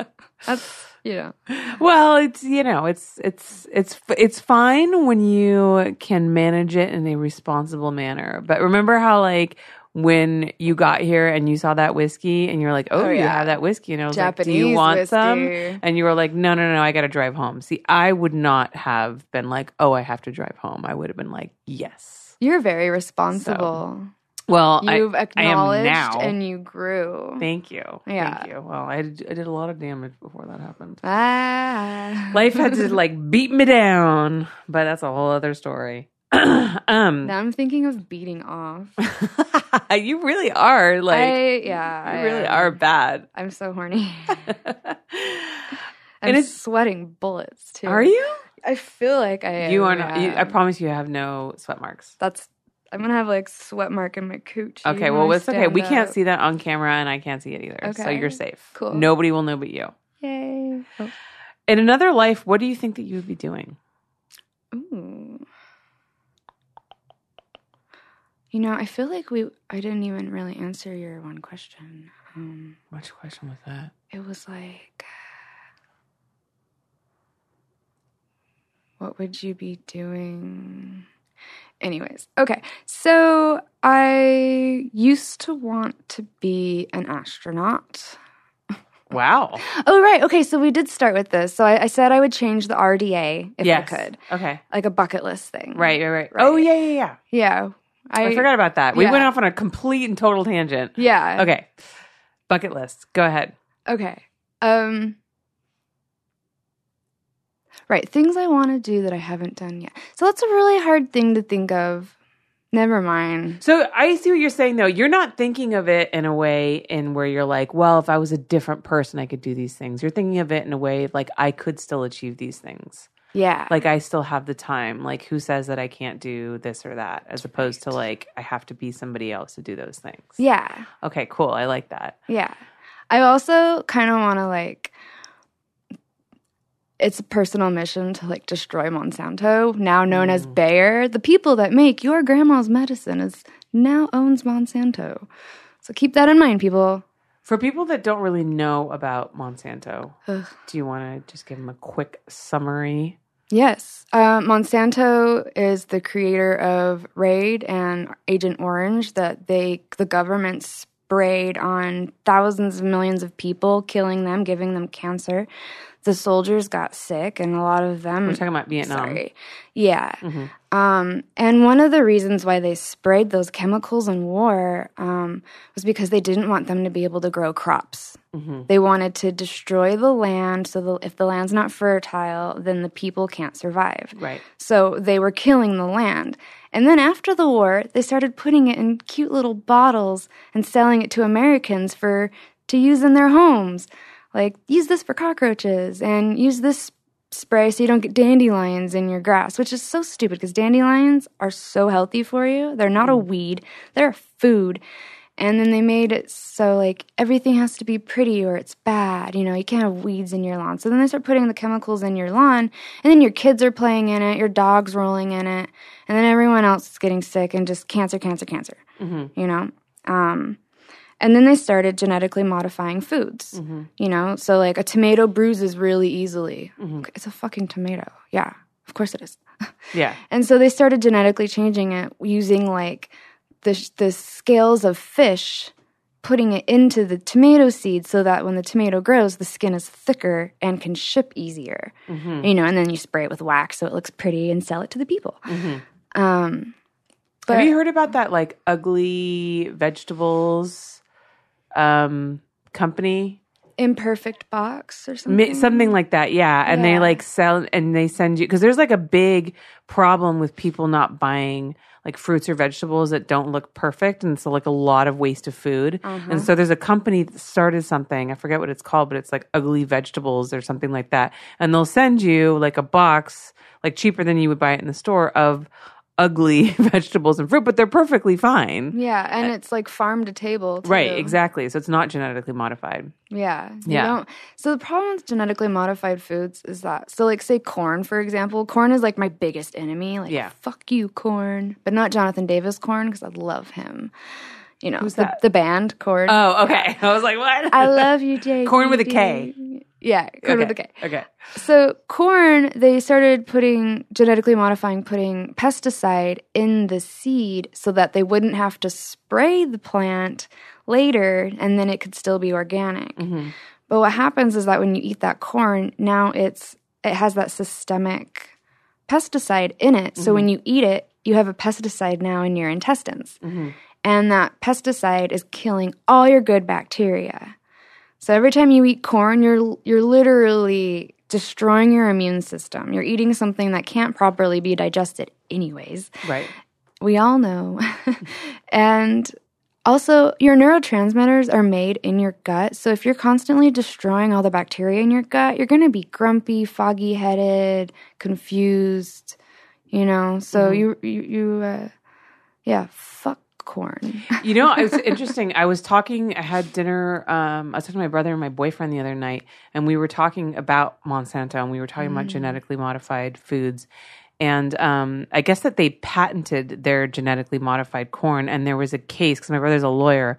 That's, you know. well, it's you know, it's it's it's it's fine when you can manage it in a responsible manner. But remember how like when you got here and you saw that whiskey and you're like, "Oh, Oh, you yeah. have that whiskey," and I was like, "Do Japanese you want some?" And you were like, "No, no, no, I got to drive home." See, I would not have been like, "Oh, I have to drive home." I would have been like, "Yes." You're very responsible. Well, You've I, I acknowledged now. and you grew. Thank you. Yeah. Thank you. Well, I did, I did a lot of damage before that happened. Ah. Life had to like beat me down, but that's a whole other story. um, Now I'm thinking of beating off. you really are like I, yeah. you I really am. are bad. I'm so horny. I'm And it's- sweating bullets too. are you? I feel like I am. You are not. You, I promise you have no sweat marks. That's. I'm gonna have like sweat mark in my cooch. Okay, well, it's okay. We can't see that on camera, and I can't see it either. So you're safe. Cool. Nobody will know but you. Yay! Oh. In another life, what do you think that you would be doing? Ooh. You know, I feel like we. I didn't even really answer your one question. Um, Which question was that? it was like, what would you be doing? Anyways, okay. So I used to want to be an astronaut. Wow. Oh, right. Okay. So we did start with this. So I, I said I would change the RDA if yes. I could, Okay. like a bucket list thing. Right, right, right. Right. Oh, yeah, yeah, yeah. Yeah. I, forgot about that. We yeah. went off on a complete and total tangent. Yeah. Okay. Bucket list. Go ahead. Okay. Um Right, things I want to do that I haven't done yet. So that's a really hard thing to think of. Never mind. So I see what you're saying though. You're not thinking of it in a way in where you're like, well, if I was a different person, I could do these things. You're thinking of it in a way of like I could still achieve these things. Yeah. Like I still have the time. Like who says that I can't do this or that as opposed to like I have to be somebody else to do those things. yeah. Okay, cool. I like that. Yeah. I also kind of want to like it's a personal mission to like destroy Monsanto, now known as mm. Bayer. The people that make your grandma's medicine is now owns Monsanto. So keep that in mind, people. For people that don't really know about Monsanto, Ugh. do you want to just give them a quick summary? Yes. Uh, Monsanto is the creator of Raid and Agent Orange that they the government sprayed on thousands of millions of people, killing them, giving them cancer. The soldiers got sick, and a lot of them. We're talking about Vietnam. Sorry. Yeah. Um, and one of the reasons why they sprayed those chemicals in war um, was because they didn't want them to be able to grow crops. They wanted to destroy the land so that if the land's not fertile, then the people can't survive. Right. So they were killing the land. And then after the war, they started putting it in cute little bottles and selling it to Americans for to use in their homes. Like use this for cockroaches and use this spray so you don't get dandelions in your grass, which is so stupid because dandelions are so healthy for you. They're not a weed, they're a food. And then they made it so like everything has to be pretty or it's bad. You know, you can't have weeds in your lawn. So then they start putting the chemicals in your lawn, and then your kids are playing in it, your dog's rolling in it, and then everyone else is getting sick and just cancer, cancer, cancer. You know? Um, and then they started genetically modifying foods. Mm-hmm. You know, so like a tomato bruises really easily. Mm-hmm. It's a fucking tomato. Yeah, of course it is. Yeah. And so they started genetically changing it using like the the scales of fish, putting it into the tomato seed so that when the tomato grows, the skin is thicker and can ship easier. Mm-hmm. You know, and then you spray it with wax so it looks pretty and sell it to the people. Um, but Have you heard about that like ugly vegetables um company? imperfect box or something. Something like that, yeah. And they like sell and they send you because there's like a big problem with people not buying like fruits or vegetables that don't look perfect, and so like a lot of waste of food. Uh-huh. And so there's a company that started something. I forget what it's called, but it's like ugly vegetables or something like that. And they'll send you like a box, like cheaper than you would buy it in the store, of ugly vegetables and fruit, but they're perfectly fine. Yeah, and uh, it's like farm to table. Too. Right, exactly. So it's not genetically modified. Yeah. you Yeah. don't- So the problem with genetically modified foods is that so like say corn for example, corn is like my biggest enemy. Like Yeah. fuck you Korn, but not Jonathan Davis Korn because I love him. You know, Who's the, that? the band corn. Oh, okay. I was like, what? I love you, Jay. Corn with a K. Yeah, corn okay. with a K. Okay. So corn, they started putting genetically modifying, putting pesticide in the seed so that they wouldn't have to spray the plant later, and then it could still be organic. Mm-hmm. But what happens is that when you eat that corn, now it's it has that systemic pesticide in it. So when mm-hmm. you eat it, you have a pesticide now in your intestines. Mm-hmm. And that pesticide is killing all your good bacteria. So every time you eat corn, you're you're literally destroying your immune system. You're eating something that can't properly be digested anyways. Right. We all know. and also, your neurotransmitters are made in your gut. So if you're constantly destroying all the bacteria in your gut, you're going to be grumpy, foggy headed, confused, you know. So you you you uh yeah, fuck corn. You know, it's interesting. I was talking, I had dinner, um, I was talking to my brother and my boyfriend the other night, and we were talking about Monsanto and we were talking about genetically modified foods. And um, I guess that they patented their genetically modified corn. And there was a case, because my brother's a lawyer,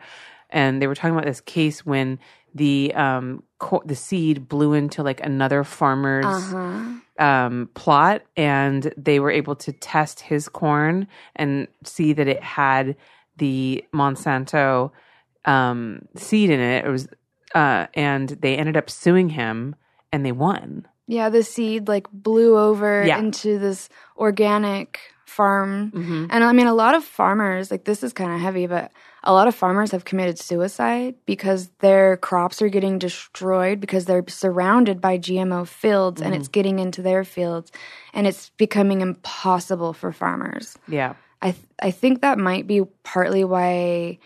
and they were talking about this case when the um, co- the seed blew into like another farmer's um, plot, and they were able to test his corn and see that it had the Monsanto um, seed in it. It was, uh, and they ended up suing him, and they won. Yeah, the seed like blew over Yeah. into this organic farm. Mm-hmm. And I mean, a lot of farmers, like this is kind of heavy, but a lot of farmers have committed suicide because their crops are getting destroyed because they're surrounded by GMO fields and Mm-hmm. it's getting into their fields and it's becoming impossible for farmers. Yeah. I th- I think that might be partly why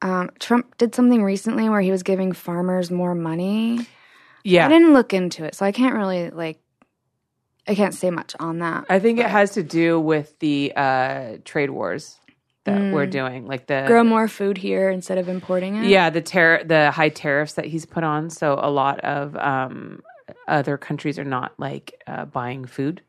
um, Trump did something recently where he was giving farmers more money. Yeah. I didn't look into it, so I can't really like. I can't say much on that. I think it has to do with the uh, trade wars that we're Mm. doing, like the Grow more food here instead of importing it. yeah the tar- the high tariffs that he's put on. So a lot of um, other countries are not like uh, buying food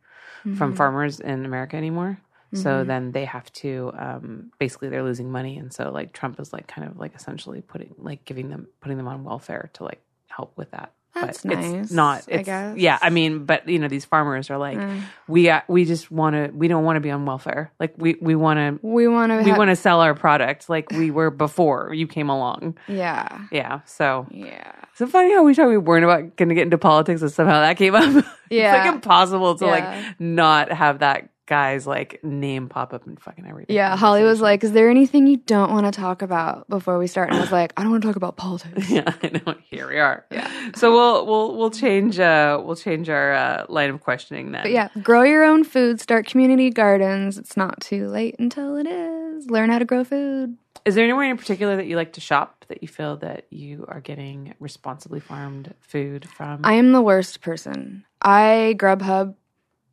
Mm-hmm. from farmers in America anymore. So then they have to um, basically they're losing money, and so like Trump is like kind of like essentially putting like giving them putting them on welfare to like help with that. That's but nice, It's not. I It's guess. yeah. I mean, but you know, these farmers are like, Mm. we uh, we just want to. We don't want to be on welfare. Like we we want to. we want to. We want to sell our product like we were before you came along. Yeah. Yeah. So Yeah. So funny how we thought we weren't about going to get into politics and somehow that came up. Yeah. it's like impossible to Yeah. like not have that guy's like name pop up and fucking everything. Yeah. Holly was like, "Is there anything you don't want to talk about before we start?" And I was like, "I don't want to talk about politics." Yeah, I know. Here we are. Yeah. So we'll we'll we'll change uh we'll change our uh, line of questioning then. But yeah, grow your own food. Start community gardens. It's not too late until it is. Learn how to grow food. Is there anywhere in particular that you like to shop that you feel that you are getting responsibly farmed food from? I am the worst person. I Grubhub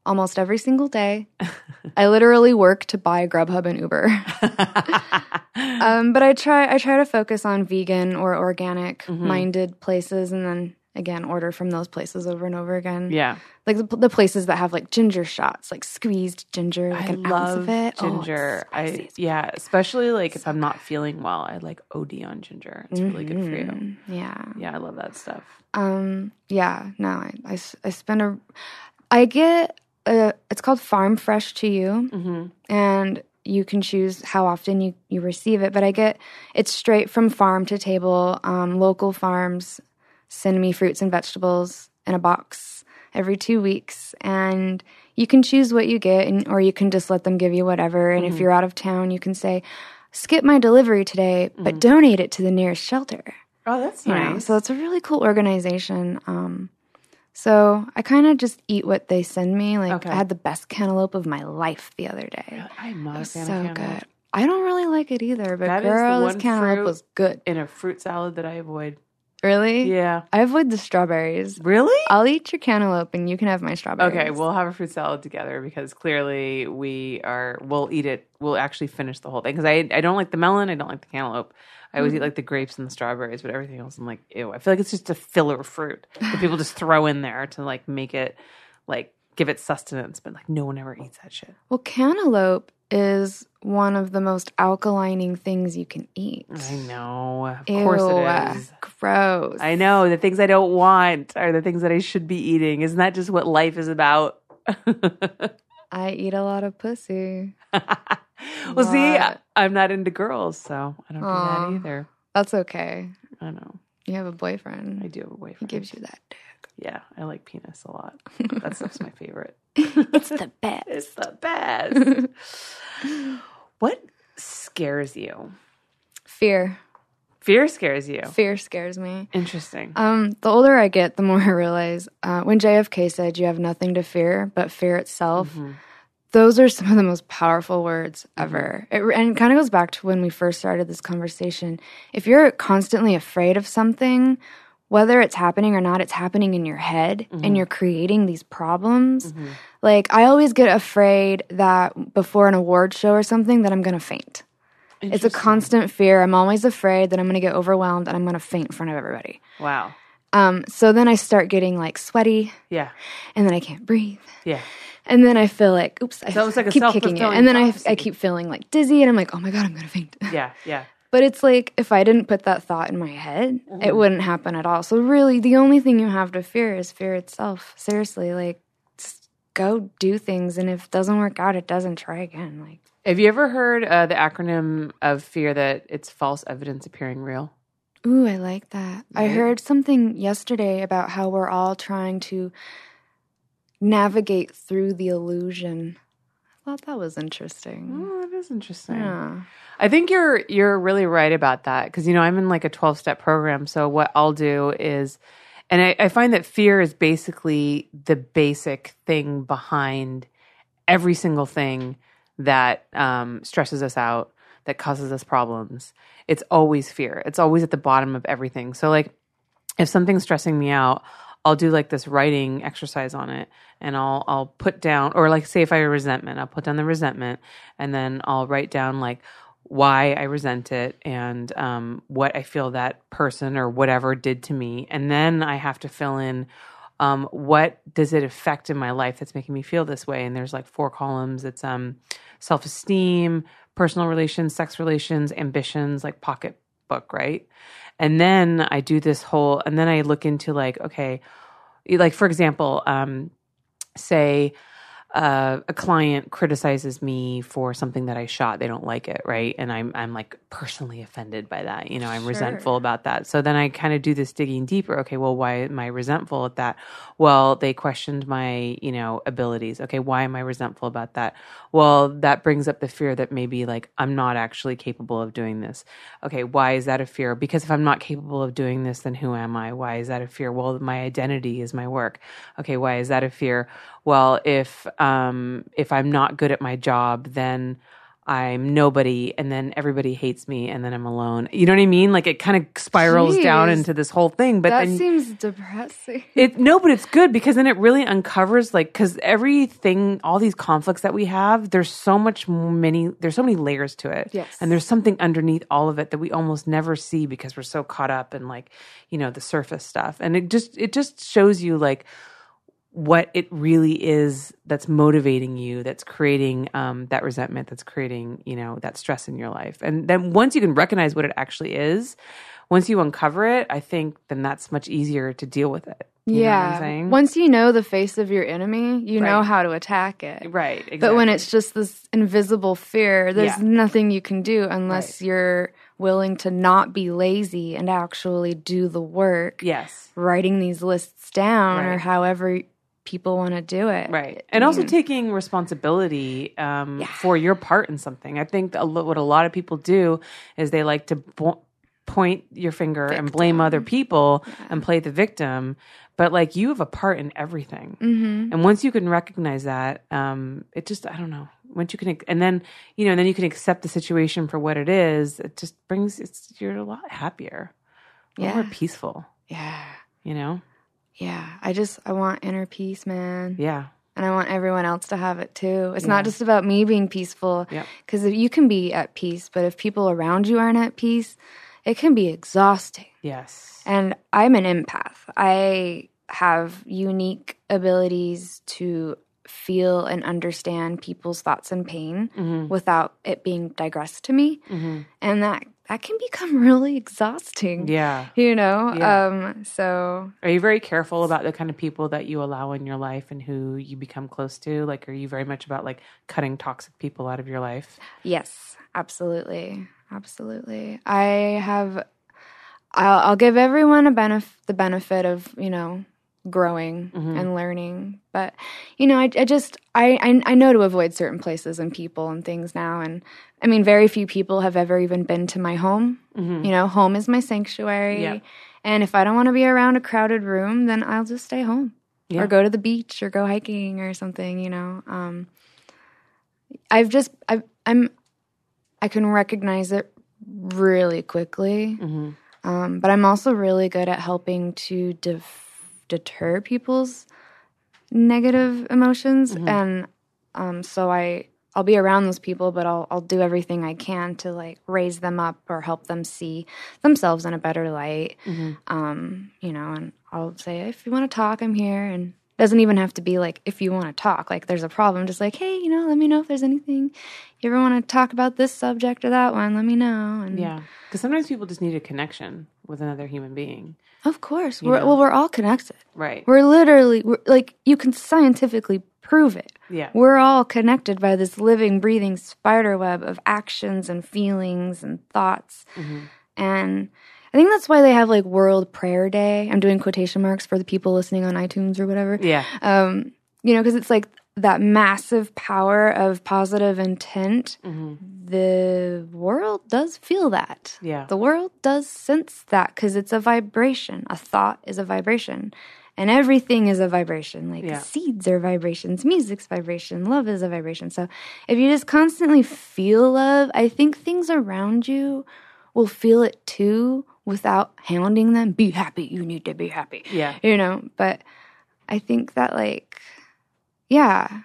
almost every single day. I literally work to buy Grubhub and Uber. um, but I try I try to focus on vegan or organic Mm-hmm. minded places and then again order from those places over and over again. yeah. Like the, the places that have like ginger shots, like squeezed ginger, like I an ounce love of it. Oh, ginger. spicy I yeah, especially like if I'm not feeling well, I like OD on ginger. It's really good for you. Mm, Yeah. Yeah, I love that stuff. Um. Yeah. No. I I spend a. I get. A, it's called Farm Fresh to You, Mm-hmm. and you can choose how often you you receive it. But I get it's straight from farm to table. Um, local farms send me fruits and vegetables in a box every two weeks, and you can choose what you get, and, or you can just let them give you whatever. And if you're out of town, you can say, "Skip my delivery today, but donate it to the nearest shelter." Oh, that's you know, so it's a really cool organization. Um, so I kind of just eat what they send me. Like Okay. I had the best cantaloupe of my life the other day. I'm not So cantaloupe. good. I don't really like it either, but That girl, this cantaloupe was good. In a fruit salad that I avoid. Really? Yeah. I avoid the strawberries. Really? I'll eat your cantaloupe and you can have my strawberries. Okay, we'll have a fruit salad together because clearly we are. We'll eat it. We'll actually finish the whole thing because I I don't like the melon. I don't like the cantaloupe. I always eat mm. like the grapes and the strawberries, but everything else I'm like ew. I feel like it's just a filler fruit that people just throw in there to like make it like give it sustenance, but like no one ever eats that shit. Well, cantaloupe is one of the most alkalining things you can eat. I know, of Ew, course it is. Gross. I know the things I don't want are the things that I should be eating. Isn't that just what life is about? I eat a lot of pussy. well, see, I, I'm not into girls, so I don't do that either. That's okay. I know. You have a boyfriend. I do have a boyfriend. He gives you that. Yeah, I like penis a lot. That stuff's my favorite. It's the best. It's the best. what scares you? Fear. Fear scares you. Fear scares me. Interesting. Um, the older I get, the more I realize uh, when JFK said, You have nothing to fear but fear itself, those are some of the most powerful words ever. It, and it kind of goes back to when we first started this conversation. If you're constantly afraid of something, whether it's happening or not, it's happening in your head and you're creating these problems. Like, I always get afraid that before an award show or something, that I'm going to faint. It's a constant fear. I'm always afraid that I'm going to get overwhelmed and I'm going to faint in front of everybody. wow. Um, so then I start getting like sweaty, Yeah. and then I can't breathe, Yeah. and then I feel like, oops, I almost like a keep kicking it, and then I. I keep feeling like dizzy, and I'm like, oh my god, I'm gonna faint. Yeah. Yeah. But it's like if I didn't put that thought in my head, Mm-hmm. it wouldn't happen at all. So really, the only thing you have to fear is fear itself. Seriously, like go do things, and if it doesn't work out, it doesn't. Try again. Like Have you ever heard uh, the acronym of fear that it's false evidence appearing real? Ooh, I like that. I heard something yesterday about how we're all trying to navigate through the illusion. Thought that was interesting. Oh, that is interesting. Yeah. I think you're you're really right about that because you know I'm in like a 12 step program. So what I'll do is, and I, I find that fear is basically the basic thing behind every single thing that um, stresses us out, that causes us problems. It's always fear. It's always at the bottom of everything. So, like, if something's stressing me out, I'll do like this writing exercise on it and I'll I'll put down or like say if I have resentment, I'll put down the resentment and then I'll write down like why I resent it and um, what I feel that person or whatever did to me. And then I have to fill in um, what does it affect in my life that's making me feel this way. And there's like four columns. It's um, self esteem, personal relations, sex relations, ambitions, like pocketbook, right? And then I do this whole, and then I look into like, okay, like for example, um, say uh, a client criticizes me for something that I shot, they don't like it, right? And I'm I'm like personally offended by that. You know, I'm Sure. resentful about that. So then I kind of do this digging deeper. Okay, well, why am I resentful at that? Well, they questioned my you know abilities. Okay, why am I resentful about that? Well, that brings up the fear that maybe like I'm not actually capable of doing this. Okay, why is that a fear? Because if I'm not capable of doing this, then who am I? Why is that a fear? Well, my identity is my work. Okay, why is that a fear? Well, if um, if I'm not good at my job, then I'm nobody, and then everybody hates me, and then I'm alone. You know what I mean? Like it kind of spirals down into this whole thing. But that then seems depressing. it no, but it's good because then it really uncovers like because everything, all these conflicts that we have, there's so much many, there's so many layers to it. Yes. and there's something underneath all of it that we almost never see because we're so caught up in like you know the surface stuff, and it just it just shows you like what it really is that's motivating you that's creating um, that resentment that's creating you know that stress in your life and then once you can recognize what it actually is once you uncover it i think then that's much easier to deal with it You know what yeah. I'm saying? Once you know the face of your enemy, you know how to attack it. right exactly. But when it's just this invisible fear, there's Yeah. nothing you can do unless you're willing to not be lazy and actually do the work, yes writing these lists down or however people want to do it. right and also taking responsibility um, Yeah. for your part in something i think a lo- what a lot of people do is they like to bo- point your finger and blame other people and play the victim but like you have a part in everything Mm-hmm. and once you can recognize that um it just i don't know once you can and then you know and then you can accept the situation for what it is it just brings it's you're a lot happier a lot Yeah. more peaceful Yeah. you know Yeah. I just, I want inner peace, man. yeah And I want everyone else to have it too. It's Yeah. not just about me being peaceful. Yep. Because you can be at peace, but if people around you aren't at peace, it can be exhausting. yes And I'm an empath. I have unique abilities to feel and understand people's thoughts and pain Mm-hmm. without it being digressed to me. And that that can become really exhausting. yeah You know? Yeah. Um so Are you very careful about the kind of people that you allow in your life and who you become close to? Like, are you very much about like cutting toxic people out of your life? Yes, absolutely, absolutely. I have. I'll, I'll give everyone a benef- the benefit of you know growing and learning, but you know, I, I just I, I I know to avoid certain places and people and things now, and I mean, very few people have ever even been to my home. You know, home is my sanctuary, Yeah. and if I don't want to be around a crowded room, then I'll just stay home Yeah. or go to the beach or go hiking or something. You know. Um, I've just I've, I'm I can recognize it really quickly, Mm-hmm. um, but I'm also really good at helping to def- deter people's negative emotions, Mm-hmm. and um, so I I'll be around those people, but I'll I'll do everything I can to like raise them up or help them see themselves in a better light. Mm-hmm. Um, you know, and I'll say if you want to talk, I'm here, and it doesn't even have to be like if you want to talk, like there's a problem, just like hey, you know, let me know if there's anything you ever want to talk about this subject or that one. Let me know. And Yeah. Because sometimes people just need a connection with another human being. Of course, we're, know? well, we're all connected. Right. We're literally we're, like you can scientifically prove it. Yeah. We're all connected by this living, breathing spider web of actions and feelings and thoughts. Mm-hmm. And I think that's why they have like World Prayer Day. I'm doing quotation marks for the people listening on iTunes or whatever. Yeah. Um, you know, because it's like that massive power of positive intent. Mm-hmm. The world does feel that. Yeah. The world does sense that because it's a vibration. A thought is a vibration. And everything is a vibration. Like Yeah. seeds are vibrations, music's vibration, love is a vibration. So if you just constantly feel love, I think things around you will feel it too without hounding them. Be happy. You need to be happy. Yeah. You know, but I think that like yeah.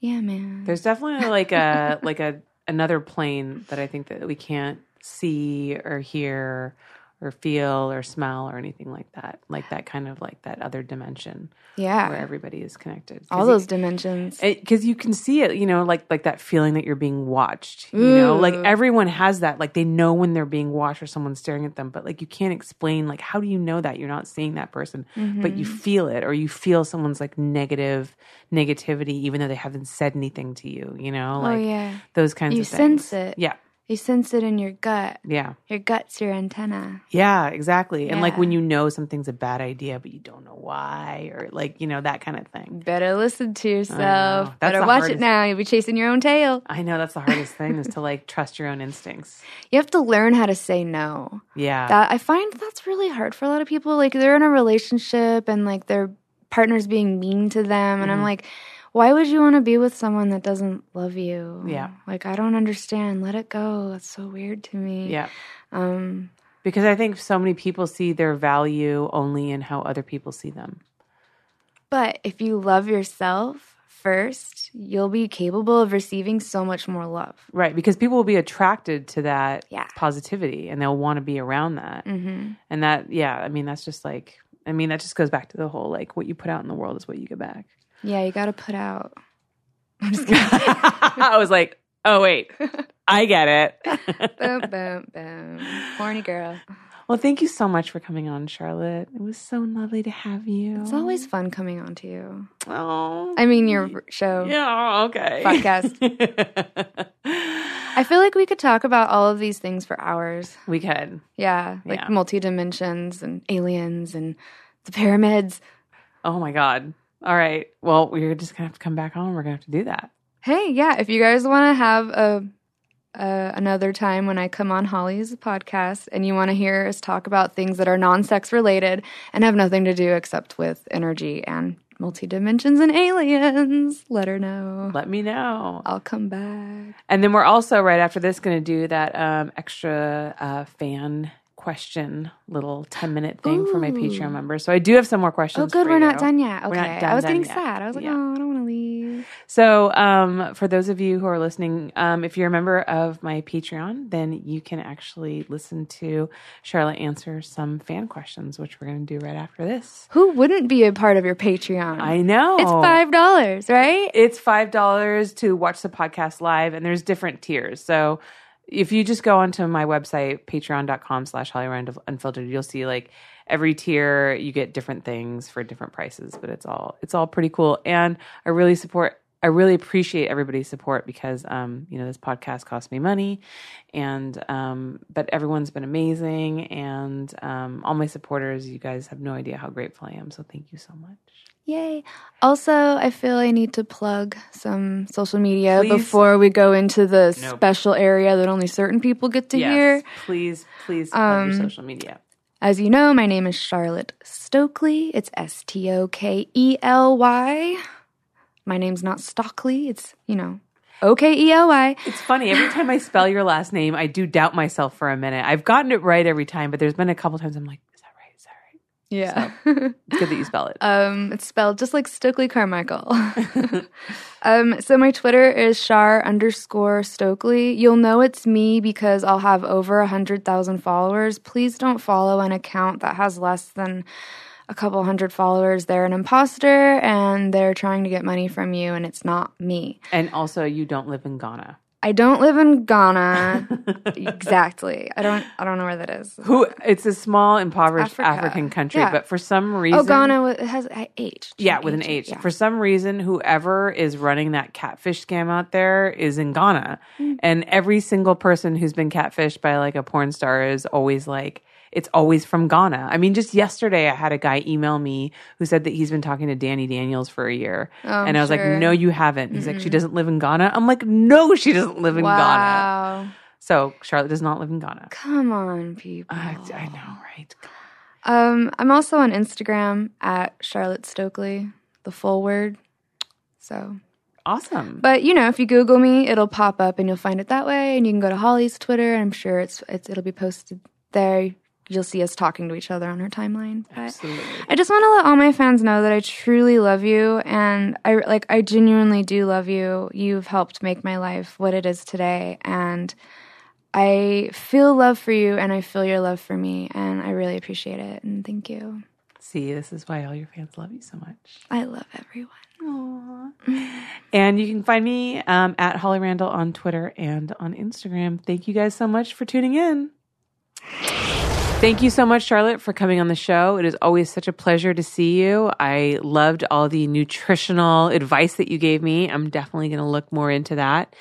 Yeah, man. There's definitely like a like a another plane that I think that we can't see or hear or feel or smell or anything like that. Like that kind of like that other dimension yeah. where everybody is connected. All those dimensions. because you can see it, you know, like like that feeling that you're being watched. You know, like everyone has that. Like they know when they're being watched or someone's staring at them, but like you can't explain. Like how do you know that you're not seeing that person, but you mm-hmm. feel it, or you feel someone's like negative negativity, even though they haven't said anything to you. You know, oh, like oh yeah. those kinds You of things. You sense it. Yeah, You sense it in your gut. yeah, Your gut's your antenna. yeah, exactly. And like when you know something's a bad idea, but you don't know why, or like you know that kind of thing. Better listen to yourself. Better watch hardest- it now. You'll be chasing your own tail. I know that's the hardest thing is to like trust your own instincts. You have to learn how to say no. Yeah. That I find that's really hard for a lot of people. Like they're in a relationship and like their partner's being mean to them, and I'm Mhm. like, why would you want to be with someone that doesn't love you? Yeah. Like I don't understand. Let it go. That's so weird to me. yeah. Um. Because I think so many people see their value only in how other people see them. But if you love yourself first, you'll be capable of receiving so much more love. Right. Because people will be attracted to that Yeah. positivity and they'll want to be around that. hmm And that, yeah, I mean, that's just like, I mean, that just goes back to the whole like what you put out in the world is what you get back. Yeah, you got to put out. I was like, oh, wait, I get it. boom, boom, boom. Horny girl. well, thank you so much for coming on, Charlotte. It was so lovely to have you. It's always fun coming on to you. Oh. I mean, your show. yeah, okay. Podcast. I feel like we could talk about all of these things for hours. we could. Yeah, like Yeah. multi dimensions and aliens and the pyramids. Oh my God. All right. Well, we're just to have to come back on. We're going to have to do that. Hey, yeah, if you guys want to have a, a another time when I come on Holly's podcast and you want to hear us talk about things that are non-sex related and have nothing to do except with energy and multi dimensions and aliens, let her know. Let me know. I'll come back. And then we're also right after this going to do that um, extra uh, fan question little 10 minute thing for my Patreon members. So I do have some more questions. Oh, good, we're not done yet. Okay, done, I was getting yet. sad. I was like, Yeah. oh, I don't want to leave. So, um, for those of you who are listening, um, if you're a member of my Patreon, then you can actually listen to Charlotte answer some fan questions, which we're going to do right after this. Who wouldn't be a part of your Patreon? I know It's five dollars, right? It's five dollars to watch the podcast live, and there's different tiers. So if you just go onto my website, patreon.com slash Hollywood Unfiltered, you'll see like every tier you get different things for different prices, but it's all it's all pretty cool. And I really support I really appreciate everybody's support because um, you know, this podcast costs me money and um but everyone's been amazing and um all my supporters, you guys have no idea how grateful I am. So thank you so much. Yay. Also, I feel I need to plug some social media Please. before we go into the Nope. special area that only certain people get to hear. Please, please plug your Um, social media. As you know, my name is Charlotte Stokely. It's S T O K E L Y. My name's not Stockley. It's, you know, O K E L Y. It's funny. Every time I spell your last name, I do doubt myself for a minute. I've gotten it right every time, but there's been a couple times I'm like, is that right? Is that right? Yeah. It's good that you spell it. Um, it's spelled just like Stokely Carmichael. um, so my Twitter is char underscore Stokely. You'll know it's me because I'll have over a hundred thousand followers. Please don't follow an account that has less than a couple hundred followers. They're an imposter and they're trying to get money from you, and it's not me. and also, you don't live in Ghana. I don't live in Ghana. exactly. I don't. I don't know where that is. Who? It's a small, impoverished Africa. African country, Yeah. but for some reason, Oh, Ghana. has a H. Yeah, with an H. Yeah. For some reason, whoever is running that catfish scam out there is in Ghana. Hmm. And every single person who's been catfished by like a porn star is always like, it's always from Ghana. I mean, just yesterday, I had a guy email me who said that he's been talking to Dani Daniels for a year. Oh, and I was sure. like, no, you haven't. He's like, she doesn't live in Ghana. I'm like, no, she doesn't live in Ghana. So Charlotte does not live in Ghana. Come on, people. I, I know, right? Um, I'm also on Instagram at Charlotte Stokely, the full word. So Awesome. But you know, if you Google me, it'll pop up and you'll find it that way. And you can go to Holly's Twitter. I'm sure it's, it's it'll be posted there. You'll see us talking to each other on her timeline. But Absolutely. I just want to let all my fans know that I truly love you, and I like I genuinely do love you. You've helped make my life what it is today, and I feel love for you, and I feel your love for me, and I really appreciate it. And thank you. See, this is why all your fans love you so much. I love everyone. Aww. And you can find me um, at Holly Randall on Twitter and on Instagram. Thank you guys so much for tuning in. Thank you so much, Charlotte, for coming on the show. It is always such a pleasure to see you. I loved all the nutritional advice that you gave me. I'm definitely going to look more into that.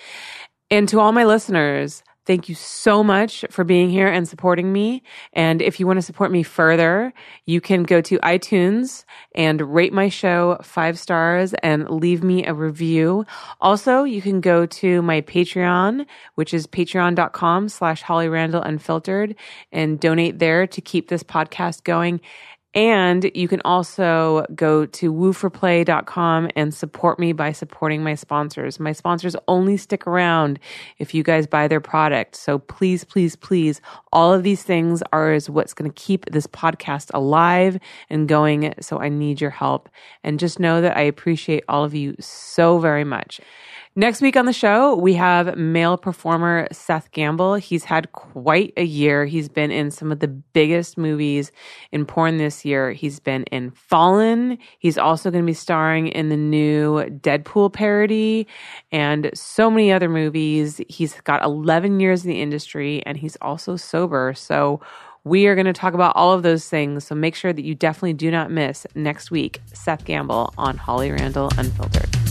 And to all my listeners, Thank you so much for being here and supporting me. And if you want to support me further, you can go to iTunes and rate my show five stars and leave me a review. Also, you can go to my Patreon, which is patreon.com slash Holly Randall Unfiltered and donate there to keep this podcast going. And you can also go to wooforplay.com and support me by supporting my sponsors. My sponsors only stick around if you guys buy their product. So please, please, please, all of these things are is what's going to keep this podcast alive and going. So I need your help. And just know that I appreciate all of you so very much. Next week on the show, we have male performer Seth Gamble. He's had quite a year. He's been in some of the biggest movies in porn this year. He's been in Fallen. He's also going to be starring in the new Deadpool parody and so many other movies. He's got 11 years in the industry and he's also sober. So we are going to talk about all of those things. So make sure that you definitely do not miss next week Seth Gamble on Holly Randall Unfiltered.